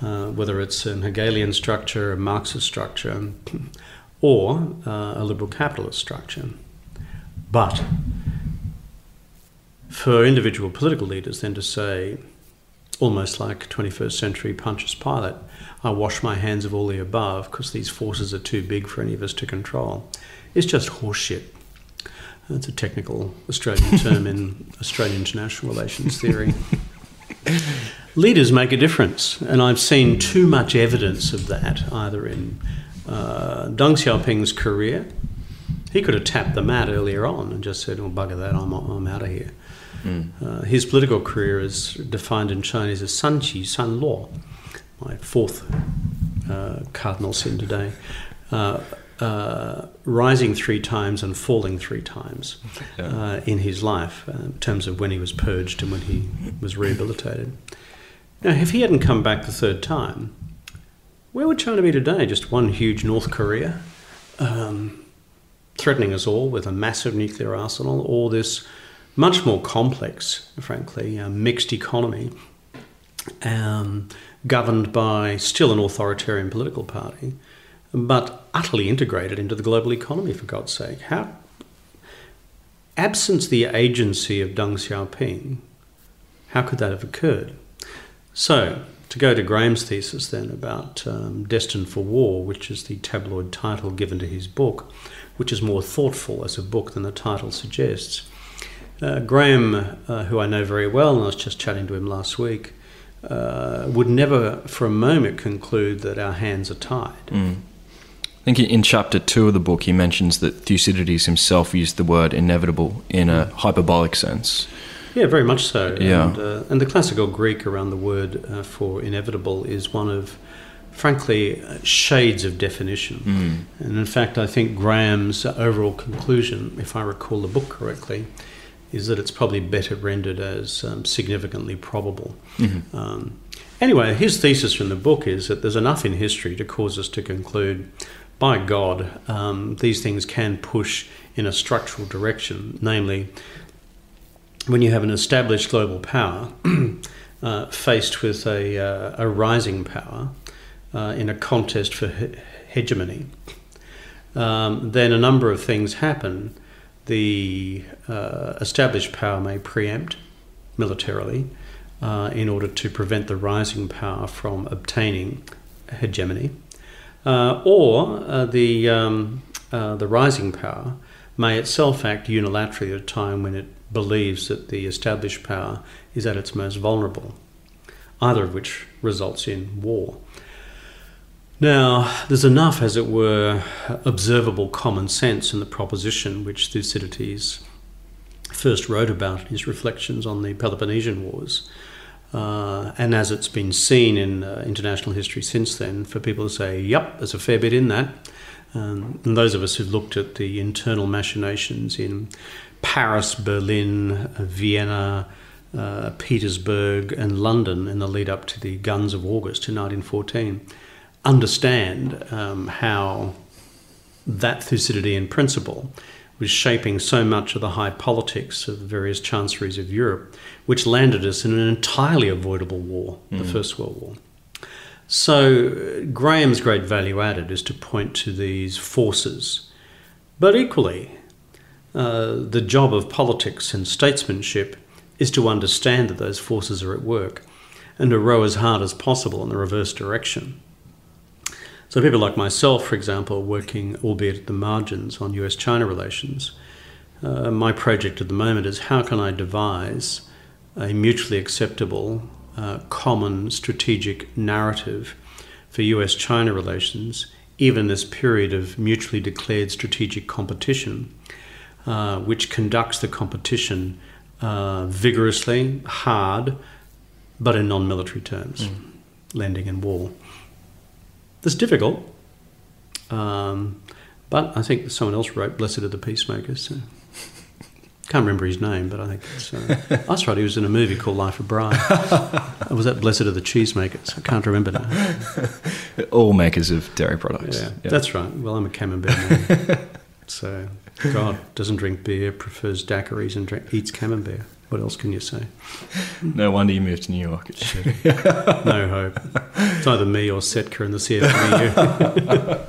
Uh, whether it's an Hegelian structure, a Marxist structure, or uh, a liberal capitalist structure. But for individual political leaders then to say, almost like 21st century Pontius Pilate, I wash my hands of all the above because these forces are too big for any of us to control, is just horseshit. That's a technical Australian term in Australian international relations theory. leaders make a difference, and I've seen too much evidence of that either in uh, Deng Xiaoping's career. He could have tapped the mat earlier on and just said, "Oh bugger that, I'm I'm out of here." Uh, his political career is defined in Chinese as San Qi San Luo, my fourth uh, cardinal sin today. Uh, uh, rising three times and falling three times Yeah. uh, in his life, uh, in terms of when he was purged and when he was rehabilitated. Now, if he hadn't come back the third time, where would China be today? Just one huge North Korea, um, threatening us all with a massive nuclear arsenal, or this much more complex, frankly, uh, mixed economy, um, governed by still an authoritarian political party, but utterly integrated into the global economy, for God's sake. How, absence the agency of Deng Xiaoping, how could that have occurred? So, to go to Graham's thesis then about um, Destined for War, which is the tabloid title given to his book, which is more thoughtful as a book than the title suggests. Uh, Graham, uh, who I know very well, and I was just chatting to him last week, uh, would never for a moment conclude that our hands are tied. Mm. I think in chapter two of the book, he mentions that Thucydides himself used the word inevitable in a hyperbolic sense. Yeah, very much so. Yeah. And, uh, and the classical Greek around the word uh, for inevitable is one of, frankly, shades of definition. Mm. And in fact, I think Graham's overall conclusion, if I recall the book correctly, is that it's probably better rendered as um, significantly probable. Mhm. Um, anyway, his thesis from the book is that there's enough in history to cause us to conclude, by God, um, these things can push in a structural direction, namely, when you have an established global power uh, faced with a, uh, a rising power uh, in a contest for he- hegemony, um, then a number of things happen. The uh, established power may preempt militarily uh, in order to prevent the rising power from obtaining hegemony, uh, or uh, the um, uh, the rising power may itself act unilaterally at a time when it believes that the established power is at its most vulnerable, either of which results in war. Now, there's enough, as it were, observable common sense in the proposition which Thucydides first wrote about in his reflections on the Peloponnesian Wars, uh, and as it's been seen in uh, international history since then, for people to say, yep, there's a fair bit in that. Um, and those of us who've looked at the internal machinations in Paris, Berlin, uh, Vienna, uh, Petersburg, and London in the lead up to the guns of August in 1914 understand um, how that Thucydidean principle was shaping so much of the high politics of the various chanceries of Europe, which landed us in an entirely avoidable war, the First World War. So, Graham's great value added is to point to these forces. But equally, uh, the job of politics and statesmanship is to understand that those forces are at work and to row as hard as possible in the reverse direction. So, people like myself, for example, working, albeit at the margins, on US China relations, uh, my project at the moment is how can I devise a mutually acceptable, uh, common strategic narrative for US China relations, even this period of mutually declared strategic competition, uh, which conducts the competition uh, vigorously, hard, but in non military terms, lending and war. It's difficult, um, but I think someone else wrote "Blessed are the peacemakers." So. Can't remember his name, but I think it's, uh, that's right. He was in a movie called Life of Brian. Was that Blessed are the cheesemakers? I can't remember now. All makers of dairy products. Yeah, Yeah. that's right. Well, I'm a camembert man. so, God doesn't drink beer, prefers daiquiris, and drink, eats camembert. What else can you say? no wonder you moved to New York. It's shitty. No hope. It's either me or Setka in the CFMEU.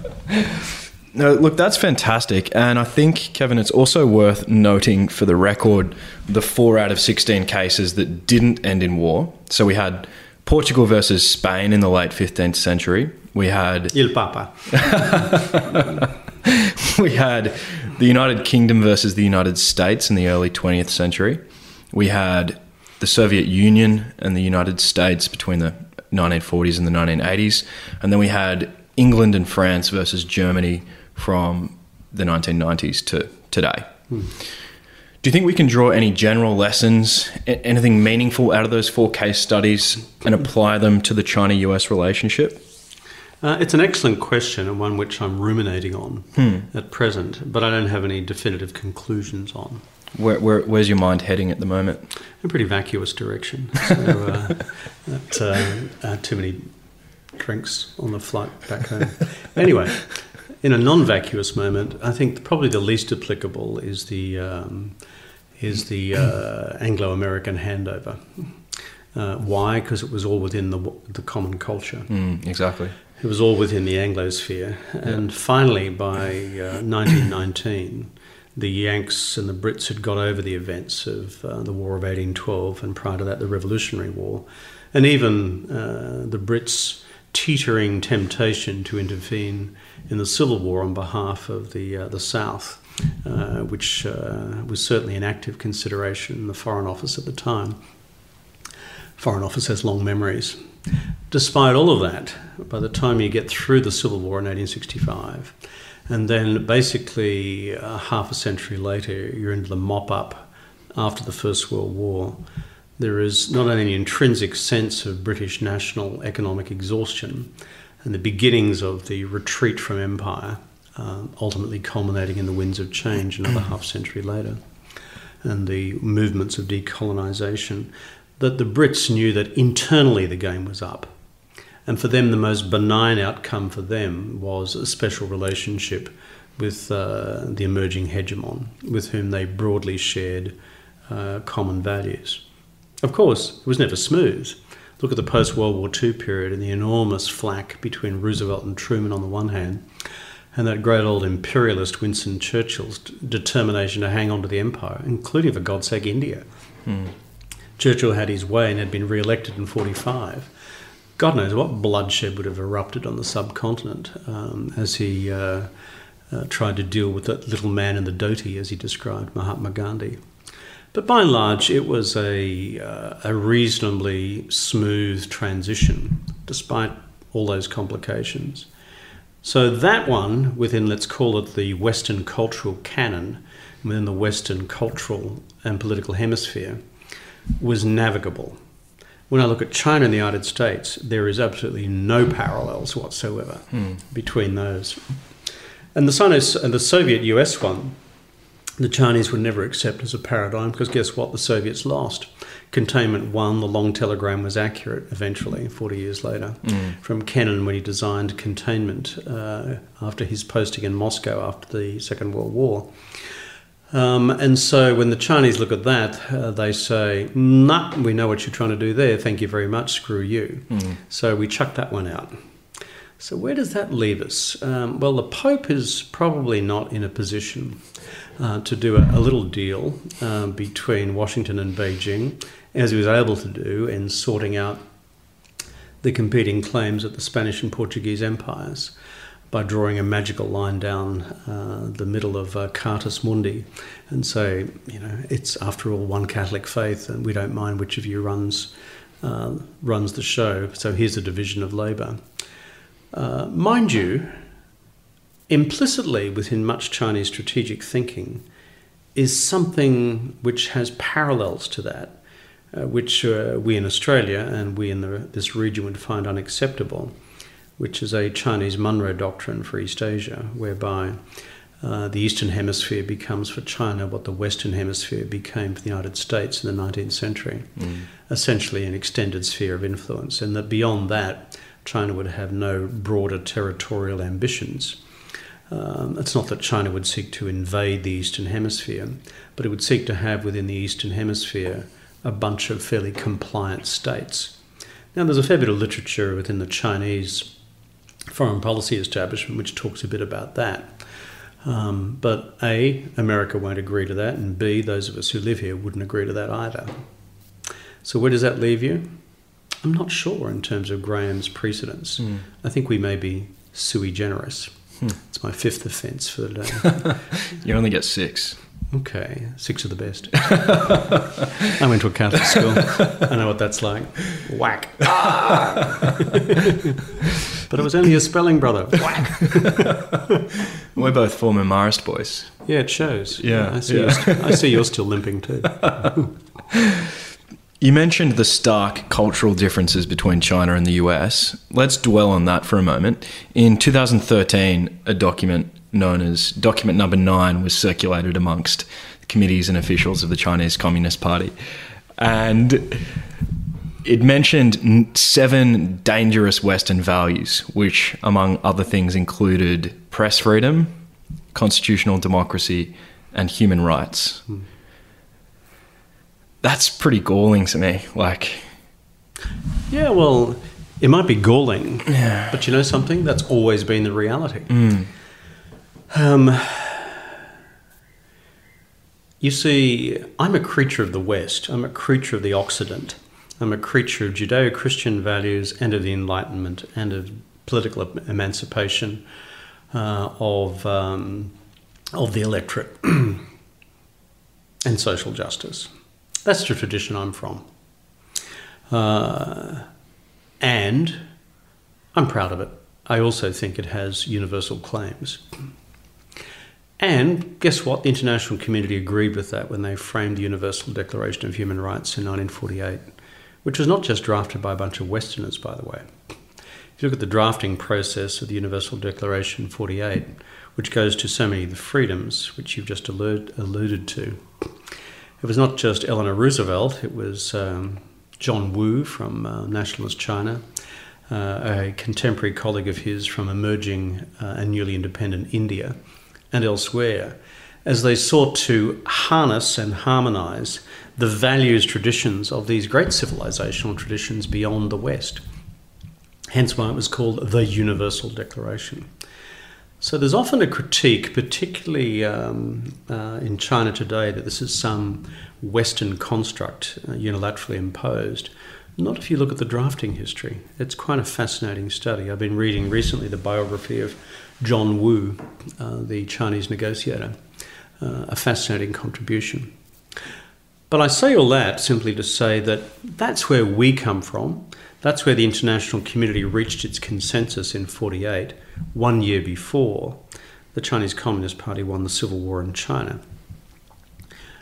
No, look, that's fantastic. And I think, Kevin, it's also worth noting for the record the four out of 16 cases that didn't end in war. So we had Portugal versus Spain in the late 15th century. We had Il Papa. we had the United Kingdom versus the United States in the early 20th century. We had the Soviet Union and the United States between the 1940s and the 1980s, and then we had England and France versus Germany from the 1990s to today. Hmm. Do you think we can draw any general lessons, anything meaningful out of those four case studies, and apply them to the China US relationship? Uh, it's an excellent question and one which I'm ruminating on at present, but I don't have any definitive conclusions on. Where, where, where's your mind heading at the moment? A pretty vacuous direction. So, uh, that, uh, uh, too many drinks on the flight back home. Anyway, in a non-vacuous moment, I think probably the least applicable is the um, is the uh, Anglo-American handover. Uh, why? Because it was all within the the common culture. Mm, exactly. It was all within the Anglosphere. And finally, by uh, 1919, the Yanks and the Brits had got over the events of uh, the War of 1812 and prior to that, the Revolutionary War. And even uh, the Brits' teetering temptation to intervene in the Civil War on behalf of the, uh, the South, uh, which uh, was certainly an active consideration in the Foreign Office at the time. Foreign Office has long memories. Despite all of that, by the time you get through the Civil War in 1865, and then basically uh, half a century later, you're into the mop up after the First World War, there is not only an intrinsic sense of British national economic exhaustion and the beginnings of the retreat from empire, uh, ultimately culminating in the winds of change another half century later, and the movements of decolonisation, that the Brits knew that internally the game was up. And for them, the most benign outcome for them was a special relationship with uh, the emerging hegemon, with whom they broadly shared uh, common values. Of course, it was never smooth. Look at the post World War II period and the enormous flack between Roosevelt and Truman on the one hand, and that great old imperialist Winston Churchill's determination to hang on to the empire, including, for God's sake, India. Churchill had his way and had been re elected in 45. God knows what bloodshed would have erupted on the subcontinent um, as he uh, uh, tried to deal with that little man in the dhoti, as he described Mahatma Gandhi. But by and large, it was a, uh, a reasonably smooth transition, despite all those complications. So, that one, within, let's call it the Western cultural canon, within the Western cultural and political hemisphere, was navigable. When I look at China and the United States, there is absolutely no parallels whatsoever between those. And the Sinus and the Soviet US one, the Chinese would never accept as a paradigm because guess what? The Soviets lost. Containment won, the long telegram was accurate eventually, 40 years later, from Kennan when he designed containment uh, after his posting in Moscow after the Second World War. Um, and so when the Chinese look at that, uh, they say, nah, we know what you're trying to do there. Thank you very much. Screw you. So we chuck that one out. So where does that leave us? Um, well, the Pope is probably not in a position uh, to do a, a little deal um, between Washington and Beijing, as he was able to do in sorting out the competing claims of the Spanish and Portuguese empires by drawing a magical line down uh, the middle of uh, Cartus Mundi and say, you know, it's after all one Catholic faith, and we don't mind which of you runs uh, runs the show. So here's a division of labour. Uh, mind you, implicitly within much Chinese strategic thinking is something which has parallels to that, uh, which uh, we in Australia and we in the, this region would find unacceptable, which is a Chinese Monroe doctrine for East Asia, whereby uh, the Eastern Hemisphere becomes for China what the Western Hemisphere became for the United States in the 19th century, essentially an extended sphere of influence, and that beyond that, China would have no broader territorial ambitions. Um, it's not that China would seek to invade the Eastern Hemisphere, but it would seek to have within the Eastern Hemisphere a bunch of fairly compliant states. Now, there's a fair bit of literature within the Chinese foreign policy establishment which talks a bit about that. Um, but A, America won't agree to that, and B, those of us who live here wouldn't agree to that either. So, where does that leave you? I'm not sure in terms of Graham's precedents. I think we may be sui generis. It's my fifth offence for the day. You only get six. Okay, six of the best. I went to a Catholic school. I know what that's like. Whack. Ah! but it was only a spelling, brother. Whack. We're both former Marist boys. Yeah, it shows. Yeah, I see. yeah. You're st- I see you're still limping too. You mentioned the stark cultural differences between China and the US. Let's dwell on that for a moment. In 2013, a document known as Document Number 9 was circulated amongst committees and officials of the Chinese Communist Party. And it mentioned seven dangerous Western values, which, among other things, included press freedom, constitutional democracy, and human rights. That's pretty galling to me. Like, Yeah, well, it might be galling, but you know something? That's always been the reality. Mm. Um, you see, I'm a creature of the West. I'm a creature of the Occident. I'm a creature of Judeo Christian values and of the Enlightenment and of political emancipation uh, of, um, of the electorate and social justice. That's the tradition I'm from. Uh, and I'm proud of it. I also think it has universal claims. And guess what? The international community agreed with that when they framed the Universal Declaration of Human Rights in 1948, which was not just drafted by a bunch of Westerners, by the way. If you look at the drafting process of the Universal Declaration 48, which goes to so many of the freedoms which you've just allude, alluded to, it was not just Eleanor Roosevelt, it was um, John Wu from uh, Nationalist China, uh, a contemporary colleague of his from emerging uh, and newly independent India, and elsewhere, as they sought to harness and harmonize the values traditions of these great civilizational traditions beyond the West. Hence why it was called the Universal Declaration. So there's often a critique, particularly um, uh, in China today, that this is some Western construct uh, unilaterally imposed. Not if you look at the drafting history. It's quite a fascinating study. I've been reading recently the biography of John Wu, uh, the Chinese negotiator, uh, a fascinating contribution. But I say all that simply to say that that's where we come from. That's where the international community reached its consensus in 48, one year before the Chinese Communist Party won the civil war in China.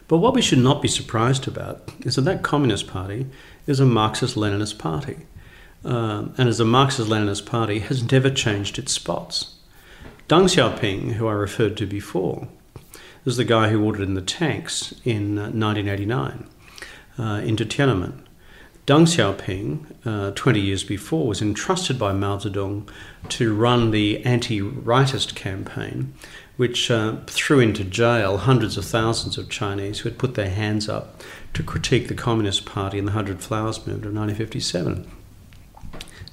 But what we should not be surprised about is that that Communist Party is a Marxist Leninist party. Um, and as a Marxist Leninist party, has never changed its spots. Deng Xiaoping, who I referred to before, is the guy who ordered in the tanks in uh, 1989 uh, into Tiananmen. Deng Xiaoping, uh, 20 years before, was entrusted by Mao Zedong to run the anti rightist campaign, which uh, threw into jail hundreds of thousands of Chinese who had put their hands up to critique the Communist Party and the Hundred Flowers movement of 1957.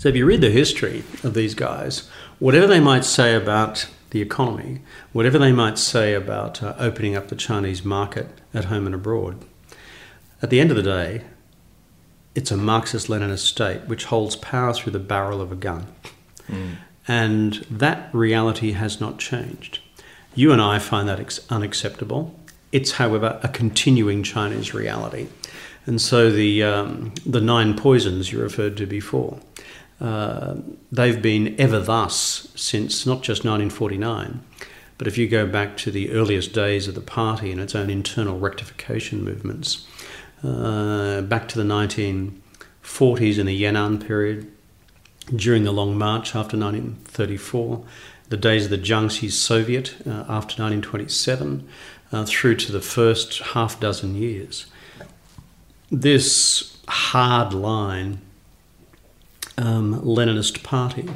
So if you read the history of these guys, whatever they might say about the economy, whatever they might say about uh, opening up the Chinese market at home and abroad, at the end of the day, it's a Marxist Leninist state which holds power through the barrel of a gun. And that reality has not changed. You and I find that ex- unacceptable. It's, however, a continuing Chinese reality. And so the, um, the nine poisons you referred to before, uh, they've been ever thus since not just 1949, but if you go back to the earliest days of the party and its own internal rectification movements, uh, back to the 1940s in the Yan'an period, during the Long March after 1934, the days of the Jiangxi Soviet uh, after 1927, uh, through to the first half dozen years. This hard line um, Leninist party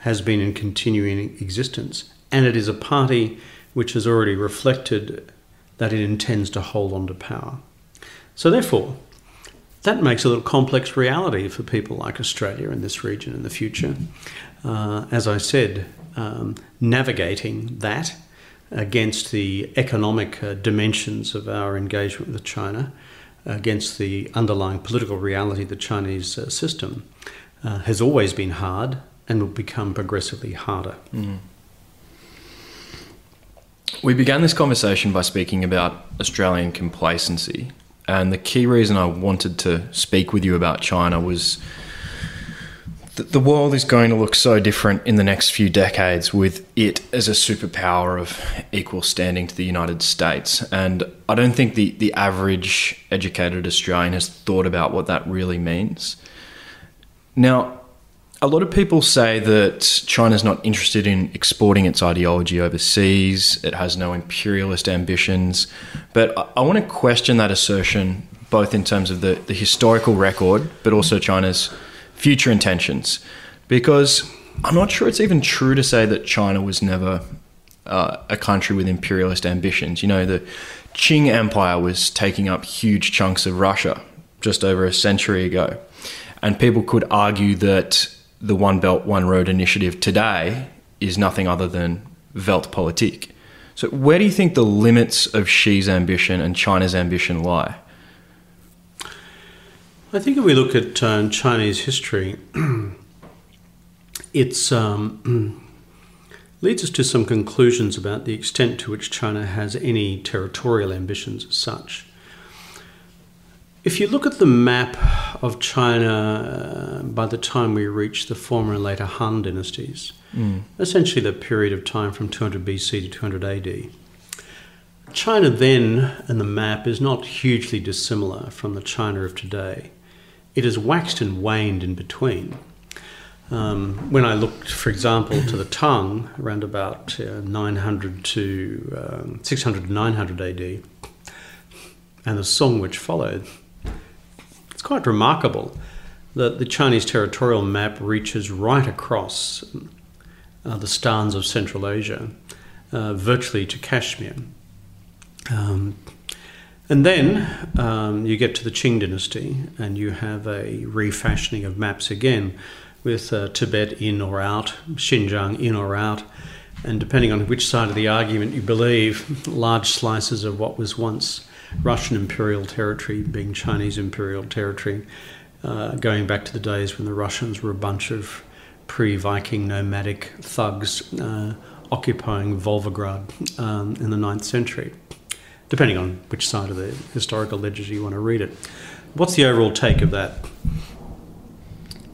has been in continuing existence, and it is a party which has already reflected that it intends to hold on to power. So, therefore, that makes a little complex reality for people like Australia in this region in the future. Uh, as I said, um, navigating that against the economic uh, dimensions of our engagement with China, against the underlying political reality of the Chinese uh, system, uh, has always been hard and will become progressively harder. We began this conversation by speaking about Australian complacency. And the key reason I wanted to speak with you about China was that the world is going to look so different in the next few decades with it as a superpower of equal standing to the United States. And I don't think the, the average educated Australian has thought about what that really means. Now, a lot of people say that China's not interested in exporting its ideology overseas, it has no imperialist ambitions. But I, I want to question that assertion both in terms of the, the historical record, but also China's future intentions. Because I'm not sure it's even true to say that China was never uh, a country with imperialist ambitions. You know, the Qing Empire was taking up huge chunks of Russia just over a century ago. And people could argue that the One Belt, One Road initiative today is nothing other than Weltpolitik. So, where do you think the limits of Xi's ambition and China's ambition lie? I think if we look at uh, Chinese history, it um, leads us to some conclusions about the extent to which China has any territorial ambitions as such. If you look at the map of China uh, by the time we reach the former and later Han dynasties, mm. essentially the period of time from 200 BC to 200 AD, China then and the map is not hugely dissimilar from the China of today. It has waxed and waned in between. Um, when I looked, for example, to the Tang around about uh, 900 to um, 600 to 900 AD, and the Song which followed, it's quite remarkable that the Chinese territorial map reaches right across uh, the stans of Central Asia, uh, virtually to Kashmir. Um, and then um, you get to the Qing dynasty and you have a refashioning of maps again with uh, Tibet in or out, Xinjiang in or out, and depending on which side of the argument you believe, large slices of what was once Russian imperial territory being Chinese imperial territory, uh, going back to the days when the Russians were a bunch of pre Viking nomadic thugs uh, occupying Volgograd um, in the 9th century, depending on which side of the historical ledger you want to read it. What's the overall take of that?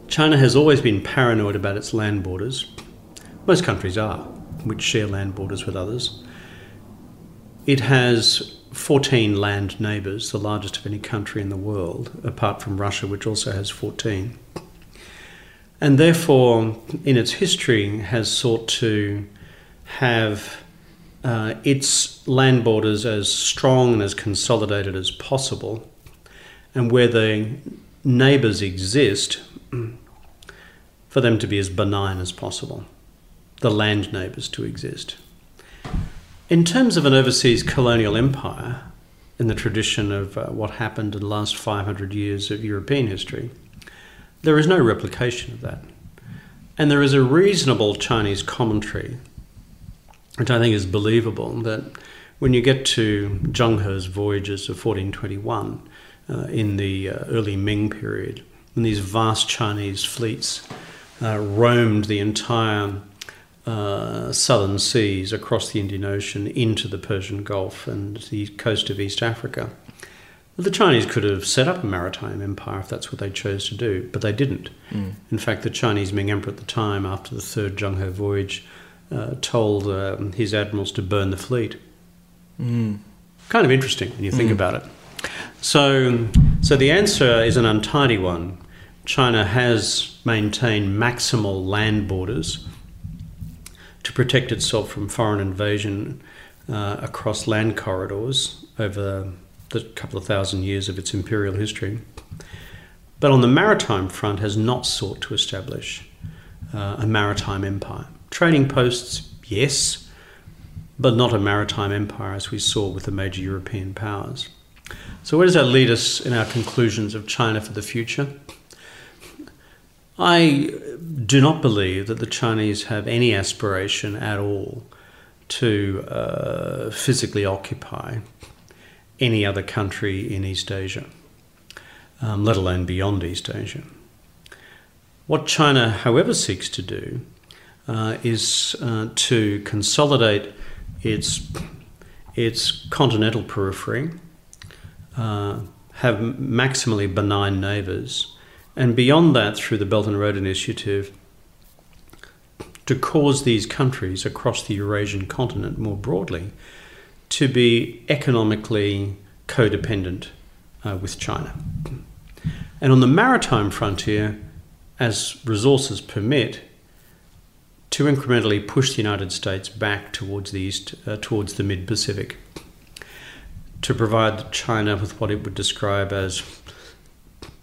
China has always been paranoid about its land borders. Most countries are, which share land borders with others. It has 14 land neighbours, the largest of any country in the world, apart from Russia, which also has 14. And therefore, in its history, has sought to have uh, its land borders as strong and as consolidated as possible. And where the neighbours exist, for them to be as benign as possible, the land neighbours to exist. In terms of an overseas colonial empire, in the tradition of uh, what happened in the last 500 years of European history, there is no replication of that. And there is a reasonable Chinese commentary, which I think is believable, that when you get to Zheng He's voyages of 1421 uh, in the uh, early Ming period, when these vast Chinese fleets uh, roamed the entire uh, southern seas across the Indian Ocean into the Persian Gulf and the coast of East Africa. The Chinese could have set up a maritime empire if that's what they chose to do, but they didn't. Mm. In fact, the Chinese Ming Emperor at the time, after the third Zheng He voyage, uh, told uh, his admirals to burn the fleet. Mm. Kind of interesting when you think mm. about it. So, so the answer is an untidy one. China has maintained maximal land borders to protect itself from foreign invasion uh, across land corridors over the couple of thousand years of its imperial history. But on the maritime front, has not sought to establish uh, a maritime empire. Trading posts, yes, but not a maritime empire as we saw with the major European powers. So, where does that lead us in our conclusions of China for the future? I do not believe that the Chinese have any aspiration at all to uh, physically occupy any other country in East Asia, um, let alone beyond East Asia. What China, however, seeks to do uh, is uh, to consolidate its its continental periphery, uh, have maximally benign neighbours, and beyond that, through the Belt and Road Initiative, to cause these countries across the Eurasian continent more broadly to be economically codependent uh, with China. And on the maritime frontier, as resources permit, to incrementally push the United States back towards the east, uh, towards the mid Pacific, to provide China with what it would describe as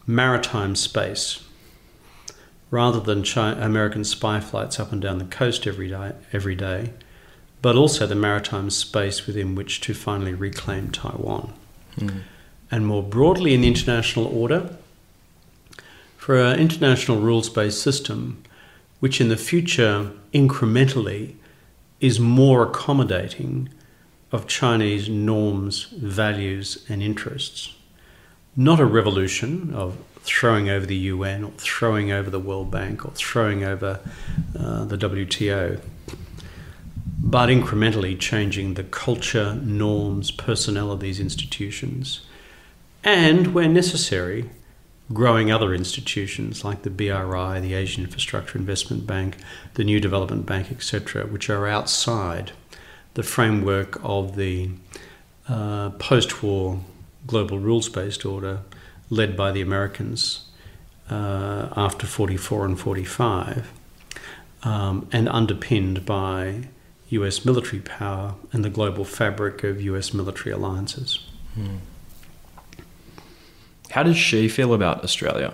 maritime space, rather than China, American spy flights up and down the coast every day, every day, but also the maritime space within which to finally reclaim Taiwan. Mm. And more broadly in the international order, for an international rules based system, which in the future incrementally is more accommodating of Chinese norms, values, and interests. Not a revolution of throwing over the UN or throwing over the World Bank or throwing over uh, the WTO, but incrementally changing the culture, norms, personnel of these institutions, and where necessary, growing other institutions like the BRI, the Asian Infrastructure Investment Bank, the New Development Bank, etc., which are outside the framework of the uh, post war global rules based order led by the Americans uh, after 44 and 45, um, and underpinned by US military power and the global fabric of US military alliances. Hmm. How does Xi feel about Australia?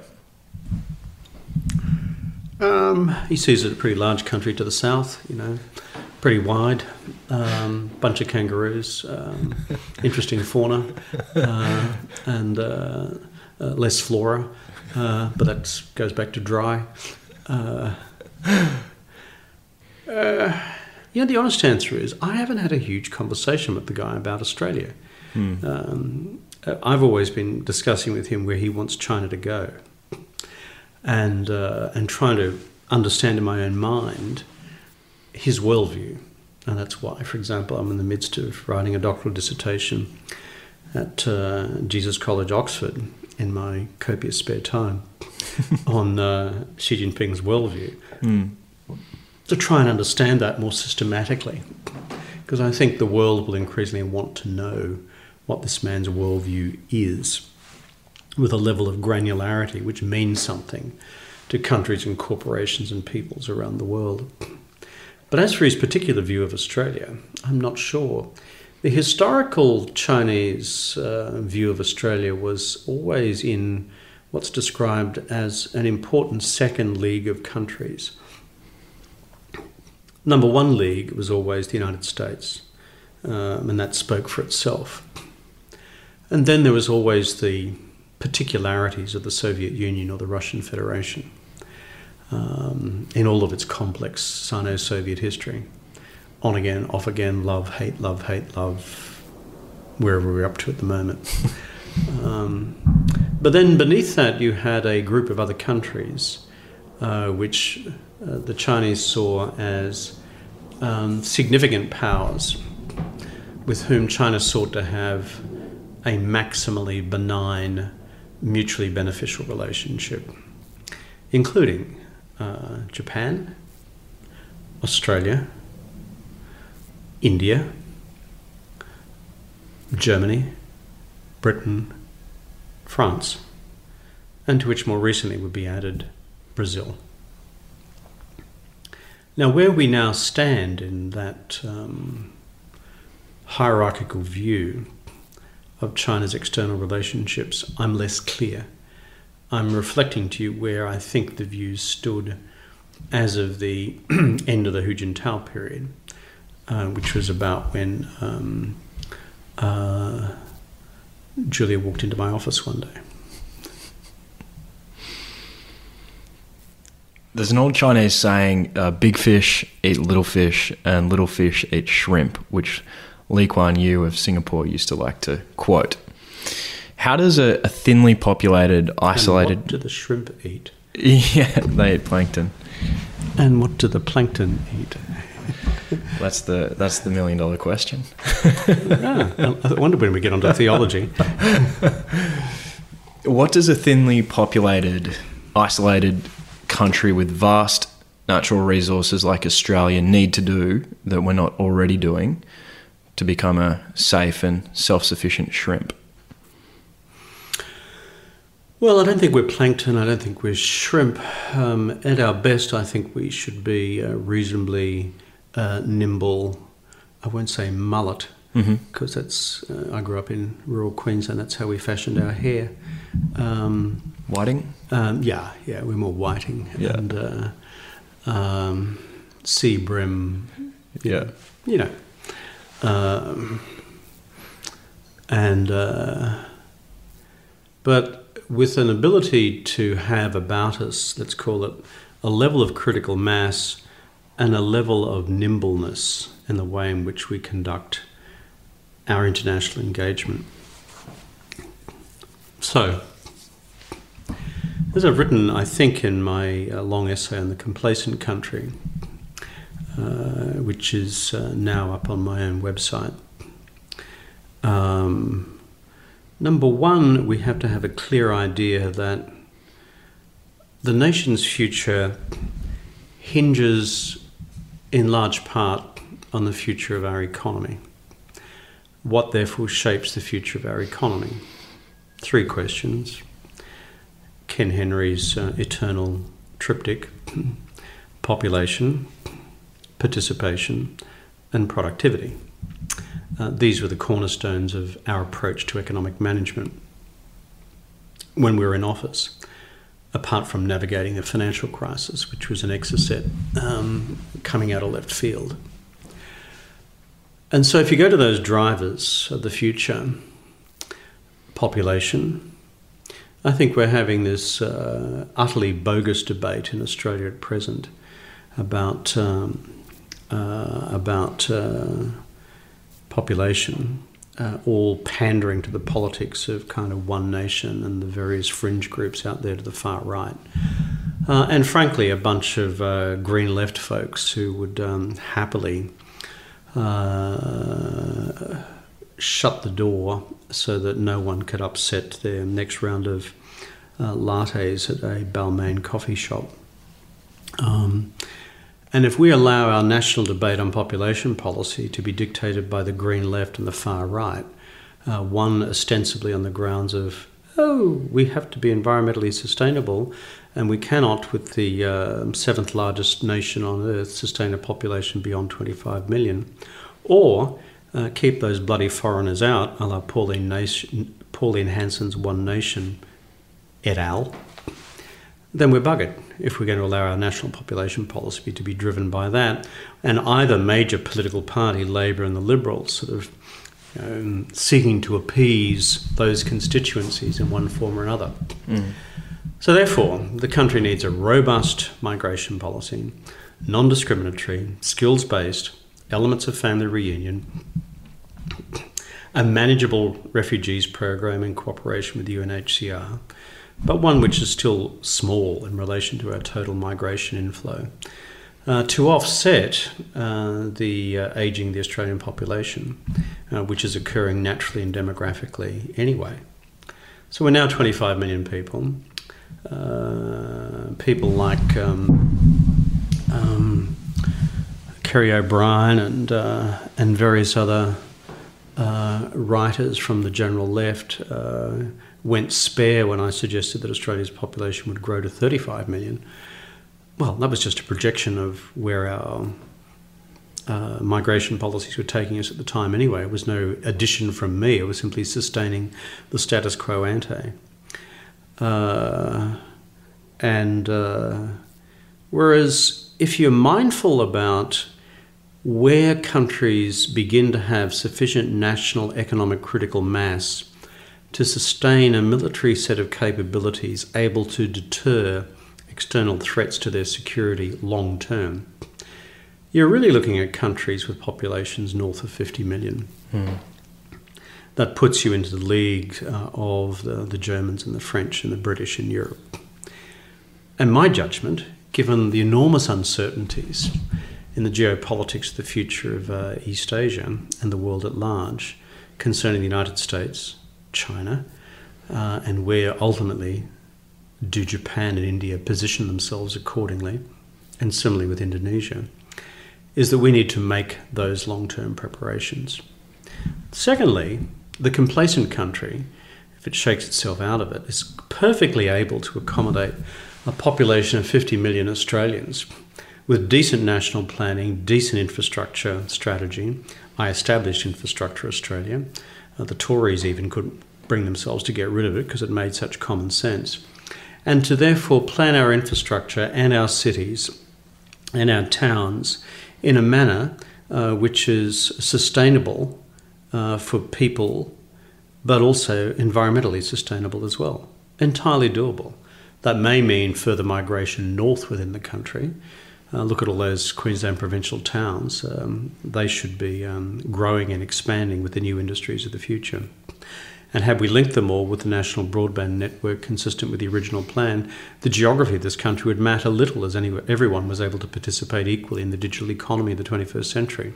Um, he sees it a pretty large country to the south, you know, pretty wide, um, bunch of kangaroos, um, interesting fauna, uh, and uh, uh, less flora, uh, but that goes back to dry. Uh, uh, yeah, the honest answer is I haven't had a huge conversation with the guy about Australia. Hmm. Um, uh, I've always been discussing with him where he wants China to go, and uh, and trying to understand in my own mind his worldview, and that's why, for example, I'm in the midst of writing a doctoral dissertation at uh, Jesus College, Oxford, in my copious spare time on uh, Xi Jinping's worldview. Mm. To try and understand that more systematically, because I think the world will increasingly want to know what this man's worldview is with a level of granularity which means something to countries and corporations and peoples around the world. But as for his particular view of Australia, I'm not sure. The historical Chinese uh, view of Australia was always in what's described as an important second league of countries. Number one league was always the United States, um, and that spoke for itself. And then there was always the particularities of the Soviet Union or the Russian Federation um, in all of its complex Sino Soviet history. On again, off again, love, hate, love, hate, love, wherever we're up to at the moment. um, but then beneath that, you had a group of other countries uh, which uh, the Chinese saw as um, significant powers with whom China sought to have a maximally benign, mutually beneficial relationship, including uh, Japan, Australia, India, Germany, Britain, France, and to which more recently would be added Brazil. Now, where we now stand in that um, hierarchical view of China's external relationships, I'm less clear. I'm reflecting to you where I think the views stood as of the end of the Hu Jintao period, uh, which was about when um, uh, Julia walked into my office one day. There's an old Chinese saying, uh, big fish eat little fish, and little fish eat shrimp, which Lee Kuan Yew of Singapore used to like to quote. How does a, a thinly populated, isolated. And what do the shrimp eat? Yeah, they eat plankton. And what do the plankton eat? That's the that's the million dollar question. ah, I wonder when we get onto theology. What does a thinly populated, isolated country with vast natural resources like Australia need to do that we're not already doing to become a safe and self sufficient shrimp? Well, I don't think we're plankton. I don't think we're shrimp. Um, at our best, I think we should be uh, reasonably uh, nimble. I won't say mullet because that's. Uh, I grew up in rural Queensland. That's how we fashioned our hair. Um, Whiting? um, yeah, yeah, we're more whiting Yeah. and uh, um, sea brim. Yeah. you know, um, and uh, but with an ability to have about us, let's call it a level of critical mass and a level of nimbleness in the way in which we conduct our international engagement. So, as I've written, I think, in my uh, long essay on the complacent country, uh, which is uh, now up on my own website. Um, number one, we have to have a clear idea that the nation's future hinges in large part on the future of our economy. What therefore shapes the future of our economy? Three questions. Ken Henry's uh, eternal triptych population, participation, and productivity. Uh, these were the cornerstones of our approach to economic management when we were in office, apart from navigating the financial crisis, which was an exocet um, coming out of left field. And so, if you go to those drivers of the future, population, I think we're having this uh, utterly bogus debate in Australia at present about um, uh, about uh, population, uh, all pandering to the politics of kind of one nation and the various fringe groups out there to the far right, uh, and frankly, a bunch of uh, green left folks who would um, happily. Uh, shut the door so that no one could upset their next round of uh, lattes at a Balmain coffee shop. Um, and if we allow our national debate on population policy to be dictated by the green left and the far right, uh, one ostensibly on the grounds of, oh, we have to be environmentally sustainable, and we cannot, with the uh, seventh largest nation on earth, sustain a population beyond 25 million, or uh, keep those bloody foreigners out, a la Pauline, Nation, Pauline Hanson's One Nation et al., then we're buggered if we're going to allow our national population policy to be driven by that. And either major political party, Labor and the Liberals, sort of um, seeking to appease those constituencies in one form or another. So, therefore, the country needs a robust migration policy, non discriminatory, skills based, elements of family reunion, a manageable refugees program in cooperation with UNHCR, but one which is still small in relation to our total migration inflow. Uh, to offset uh, the uh, ageing of the Australian population, uh, which is occurring naturally and demographically anyway. So we're now 25 million people. Uh, people like um, um, Kerry O'Brien and uh, and various other writers from the general left went spare when I suggested that Australia's population would grow to 35 million. Well, that was just a projection of where our uh, migration policies were taking us at the time anyway. It was no addition from me, it was simply sustaining the status quo ante. Uh, and uh, whereas if you're mindful about where countries begin to have sufficient national economic critical mass to sustain a military set of capabilities able to deter external threats to their security long term, you're really looking at countries with populations north of 50 million. That puts you into the league uh, of the, the Germans and the French and the British in Europe. And my judgment given the enormous uncertainties in the geopolitics of the future of uh, East Asia and the world at large concerning the United States, China, uh, and where ultimately do Japan and India position themselves accordingly, and similarly with Indonesia, is that we need to make those long term preparations. Secondly, the complacent country, if it shakes itself out of it, is perfectly able to accommodate a population of 50 million Australians with decent national planning, decent infrastructure strategy. I established Infrastructure Australia. Uh, the Tories even couldn't bring themselves to get rid of it because it made such common sense. And to therefore plan our infrastructure and our cities and our towns in a manner uh, which is sustainable uh, for people, but also environmentally sustainable as well. Entirely doable. That may mean further migration north within the country. Uh, look at all those Queensland provincial towns. Um, they should be um, growing and expanding with the new industries of the future. And had we linked them all with the national broadband network consistent with the original plan, the geography of this country would matter little as any, everyone was able to participate equally in the digital economy of the 21st century.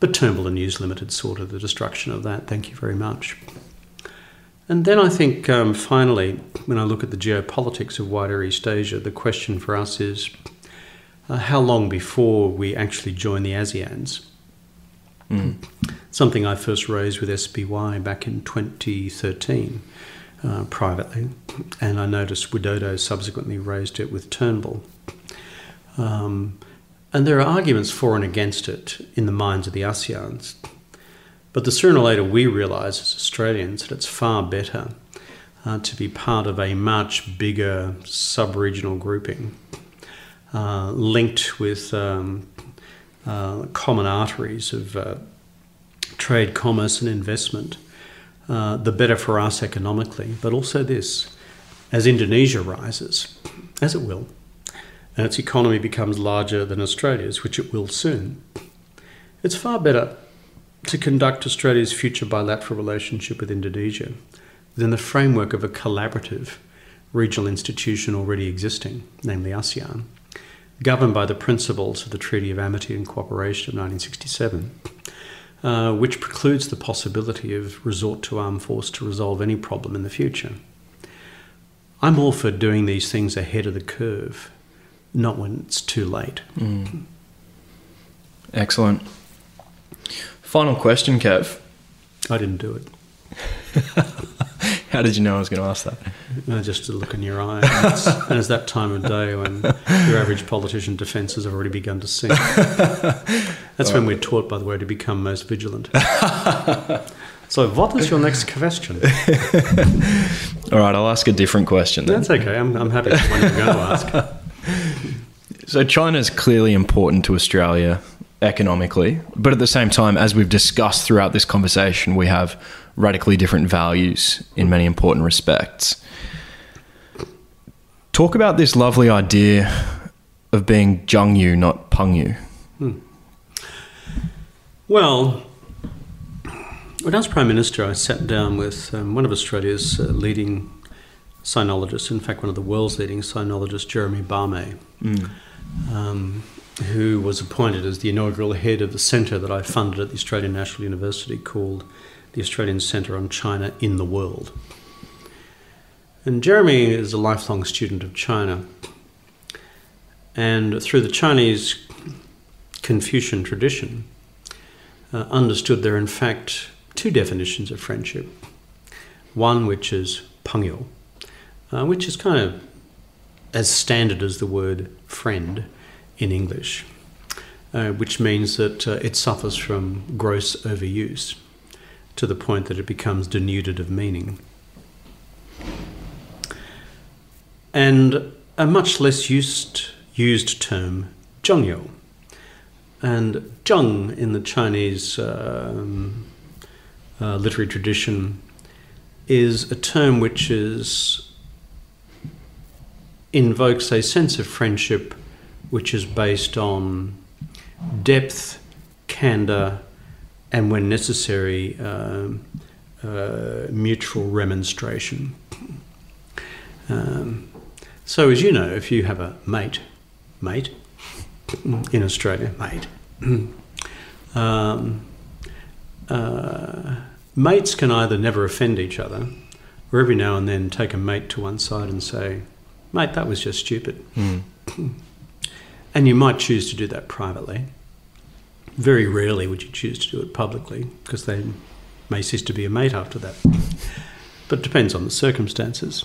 But Turnbull and News Limited saw to the destruction of that. Thank you very much. And then I think um, finally, when I look at the geopolitics of wider East Asia, the question for us is uh, how long before we actually join the ASEANs? Mm. Something I first raised with SBY back in 2013 uh, privately, and I noticed Widodo subsequently raised it with Turnbull. Um, and there are arguments for and against it in the minds of the ASEANs. But the sooner or later we realise as Australians that it's far better uh, to be part of a much bigger sub regional grouping uh, linked with um, uh, common arteries of uh, trade, commerce, and investment, uh, the better for us economically. But also, this as Indonesia rises, as it will, and its economy becomes larger than Australia's, which it will soon, it's far better to conduct Australia's future bilateral relationship with Indonesia within the framework of a collaborative regional institution already existing, namely ASEAN governed by the principles of the Treaty of Amity and Cooperation of 1967, uh, which precludes the possibility of resort to armed force to resolve any problem in the future. I'm all for doing these things ahead of the curve, not when it's too late. Mm. Excellent. Final question, Kev. I didn't do it. How did you know I was going to ask that? Just a look in your eye. And it's, and it's, that time of day when your average politician defences have already begun to sink. That's when we're taught, by the way, to become most vigilant. so, what is your next question? All right, I'll ask a different question. Then. That's okay. I'm, I'm happy with you're going to ask. So, China is clearly important to Australia economically, but at the same time, as we've discussed throughout this conversation, we have radically different values in many important respects. Talk about this lovely idea of being Zhengyou, not Pengyou. Hmm. Well, when I was Prime Minister, I sat down with um, one of Australia's uh, leading sinologists, in fact, one of the world's leading sinologists, Geremie Barmé, mm. um, who was appointed as the inaugural head of the centre that I funded at the Australian National University called the Australian Centre on China in the World. And Geremie is a lifelong student of China. And through the Chinese Confucian tradition, uh, understood there are in fact two definitions of friendship. One which is pengyou, uh, which is kind of as standard as the word friend in English, uh, which means that uh, it suffers from gross overuse to the point that it becomes denuded of meaning. And a much less used, used term, zhengyou. And zheng in the Chinese um, uh, literary tradition is a term which is invokes a sense of friendship which is based on depth, candor, and when necessary, um, uh, mutual remonstration. Um, so, as you know, if you have a mate mate, in Australia, mate. um, uh, mates can either never offend each other, or every now and then take a mate to one side and say, mate, that was just stupid. Mm. And you might choose to do that privately. Very rarely would you choose to do it publicly because they may cease to be a mate after that. But it depends on the circumstances.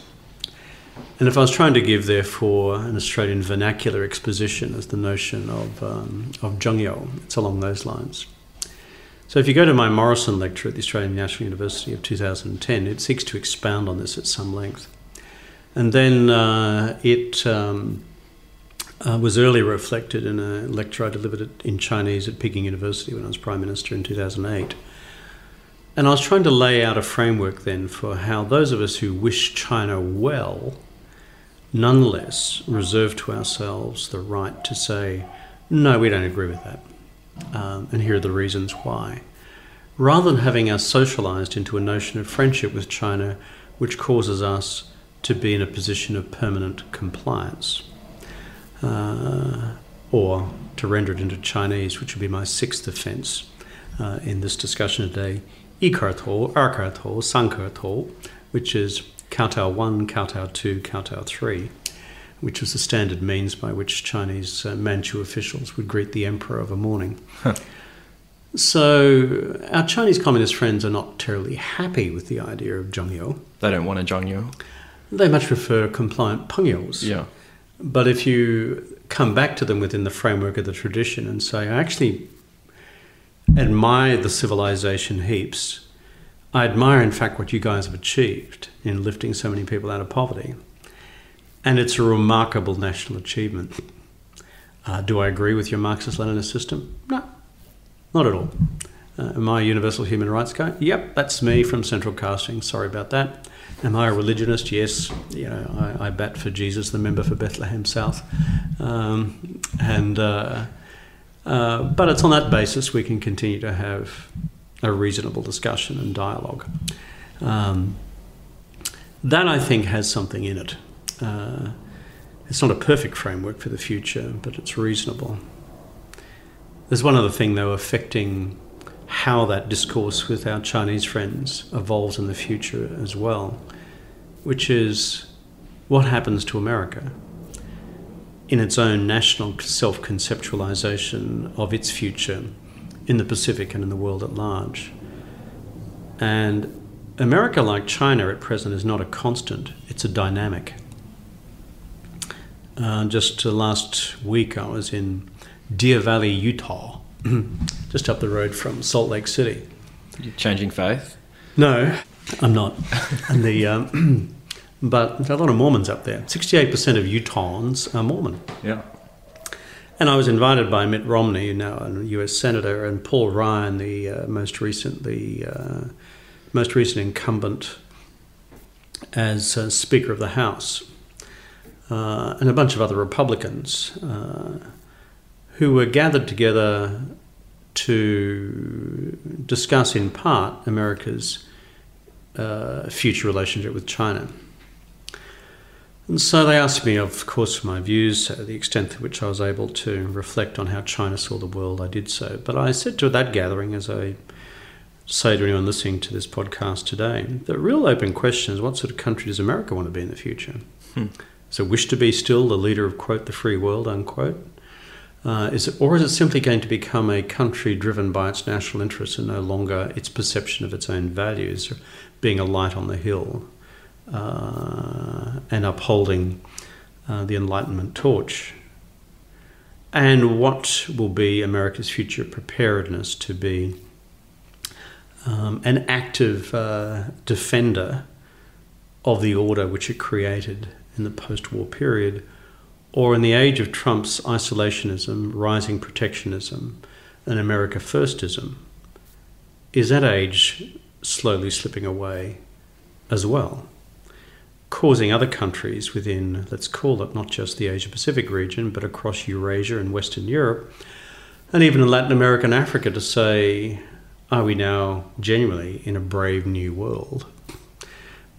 And if I was trying to give, therefore, an Australian vernacular exposition as the notion of, um, of Zhengyou, it's along those lines. So if you go to my Morrison lecture at the Australian National University of 2010, it seeks to expound on this at some length. And then uh, it um, uh, was earlier reflected in a lecture I delivered in Chinese at Peking University when I was Prime Minister in 2008. And I was trying to lay out a framework then for how those of us who wish China well nonetheless reserve to ourselves the right to say, no, we don't agree with that. Um, and here are the reasons why. Rather than having us socialized into a notion of friendship with China, which causes us to be in a position of permanent compliance. Uh, or to render it into Chinese, which would be my sixth offense uh, in this discussion today, Ikarto, Arkarto, Sankarto, which is Kowtow 1, Kowtow 2, Kowtow 3, which was the standard means by which Chinese uh, Manchu officials would greet the emperor of a morning. Huh. So, our Chinese communist friends are not terribly happy with the idea of Zhengyou. They don't want a Zhengyou. They much prefer compliant Pengyous. Yeah. But if you come back to them within the framework of the tradition and say, I actually admire the civilization heaps, I admire, in fact, what you guys have achieved in lifting so many people out of poverty. And it's a remarkable national achievement. Uh, do I agree with your Marxist Leninist system? No, not at all. Uh, am I a universal human rights guy? Yep, that's me from Central Casting. Sorry about that. Am I a religionist? Yes. You know, I, I bat for Jesus, the member for Bethlehem South. Um, and uh, uh, but it's on that basis we can continue to have a reasonable discussion and dialogue. Um, that I think has something in it. Uh, it's not a perfect framework for the future, but it's reasonable. There's one other thing, though, affecting how that discourse with our Chinese friends evolves in the future as well, which is what happens to America in its own national self conceptualization of its future in the Pacific and in the world at large. And America, like China at present, is not a constant, it's a dynamic. Uh, just uh, last week, I was in Deer Valley, Utah, just up the road from Salt Lake City. You're changing faith? No, I'm not. and the, um, but there are a lot of Mormons up there. 68% of Utahns are Mormon. Yeah. And I was invited by Mitt Romney, now a U.S. senator, and Paul Ryan, the uh, most recent, the uh, most recent incumbent, as uh, Speaker of the House, uh, and a bunch of other Republicans uh, who were gathered together to discuss, in part, America's uh, future relationship with China. And so they asked me, of course, for my views, the extent to which I was able to reflect on how China saw the world. I did so. But I said to that gathering, as I say to anyone listening to this podcast today, the real open question is what sort of country does America want to be in the future? Hmm. Does it wish to be still the leader of, quote, the free world, unquote? Uh, is it, or is it simply going to become a country driven by its national interests and no longer its perception of its own values, being a light on the hill? uh, and upholding uh, the Enlightenment torch. And what will be America's future preparedness to be um, an active uh, defender of the order which it created in the post war period, or in the age of Trump's isolationism, rising protectionism, and America firstism? Is that age slowly slipping away as well? causing other countries within, let's call it not just the Asia Pacific region, but across Eurasia and Western Europe, and even in Latin America and Africa to say, are we now genuinely in a brave new world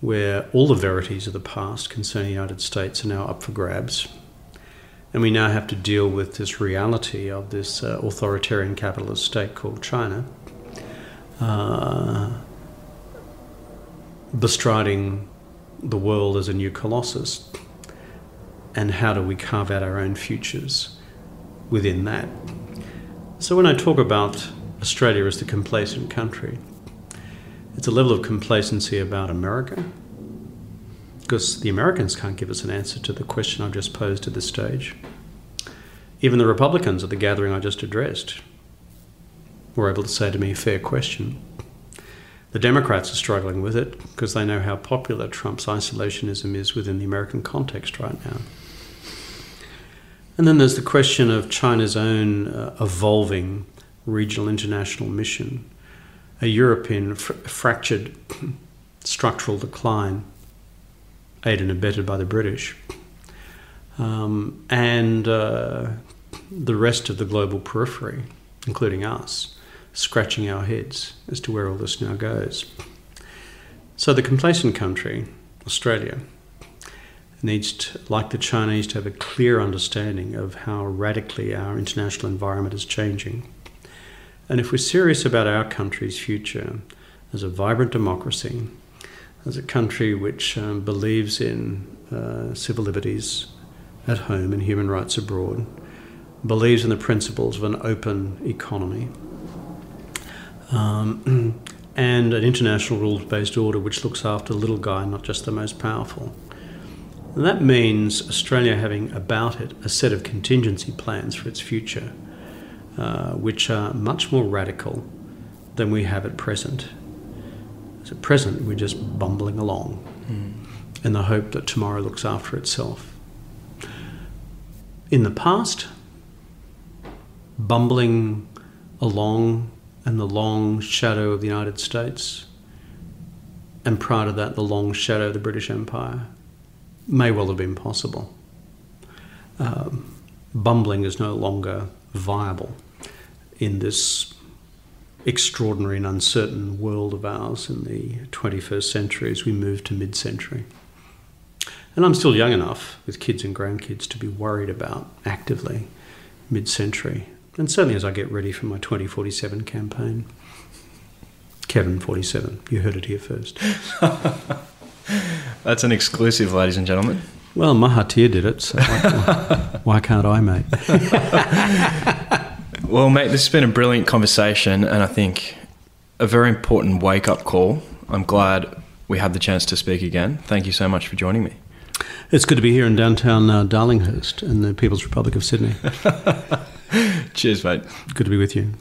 where all the verities of the past concerning the United States are now up for grabs? And we now have to deal with this reality of this uh, authoritarian capitalist state called China, uh, bestriding the world as a new colossus. And how do we carve out our own futures within that? So, when I talk about Australia as the complacent country, it's a level of complacency about America, because the Americans can't give us an answer to the question I've just posed at this stage. Even the Republicans at the gathering I just addressed were able to say to me, fair question. The Democrats are struggling with it because they know how popular Trump's isolationism is within the American context right now. And then there's the question of China's own uh, evolving regional international mission, a European fr- fractured structural decline, aided and abetted by the British, um, and uh, the rest of the global periphery, including us, scratching our heads as to where all this now goes. So the complacent country, Australia, needs to, like the Chinese, to have a clear understanding of how radically our international environment is changing. And if we're serious about our country's future as a vibrant democracy, as a country which um, believes in uh, civil liberties at home and human rights abroad, believes in the principles of an open economy, um, and an international rules based order which looks after the little guy, not just the most powerful. And that means Australia having about it a set of contingency plans for its future, uh, which are much more radical than we have at present. As at present, we're just bumbling along mm. in the hope that tomorrow looks after itself. In the past, bumbling along in the long shadow of the United States, and prior to that, the long shadow of the British Empire may well have been possible. Um, bumbling is no longer viable in this extraordinary and uncertain world of ours in the 21st century as we move to mid century. And I'm still young enough with kids and grandkids to be worried about actively mid century, and certainly as I get ready for my 2047 campaign. Kevin 47, you heard it here first. That's an exclusive, ladies and gentlemen. Well, Mahathir did it, so why, why can't I, mate? well, mate, this has been a brilliant conversation, and I think a very important wake up call. I'm glad we had the chance to speak again. Thank you so much for joining me. It's good to be here in downtown uh, Darlinghurst in the People's Republic of Sydney. Cheers, mate. Good to be with you.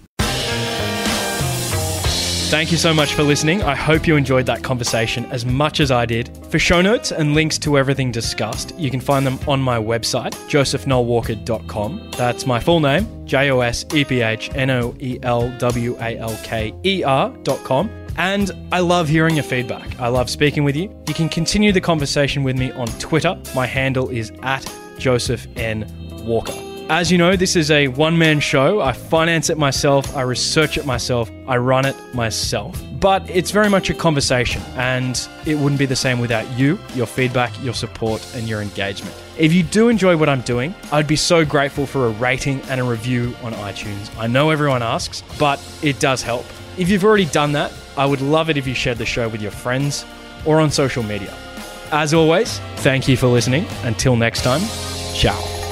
Thank you so much for listening. I hope you enjoyed that conversation as much as I did. For show notes and links to everything discussed, you can find them on my website, josephnoelwalker.com. That's my full name, J O S E P H N O E L W A L K E R.com. And I love hearing your feedback. I love speaking with you. You can continue the conversation with me on Twitter. My handle is at Joseph N. Walker. As you know, this is a one man show. I finance it myself, I research it myself, I run it myself. But it's very much a conversation, and it wouldn't be the same without you, your feedback, your support, and your engagement. If you do enjoy what I'm doing, I'd be so grateful for a rating and a review on iTunes. I know everyone asks, but it does help. If you've already done that, I would love it if you shared the show with your friends or on social media. As always, thank you for listening. Until next time, ciao.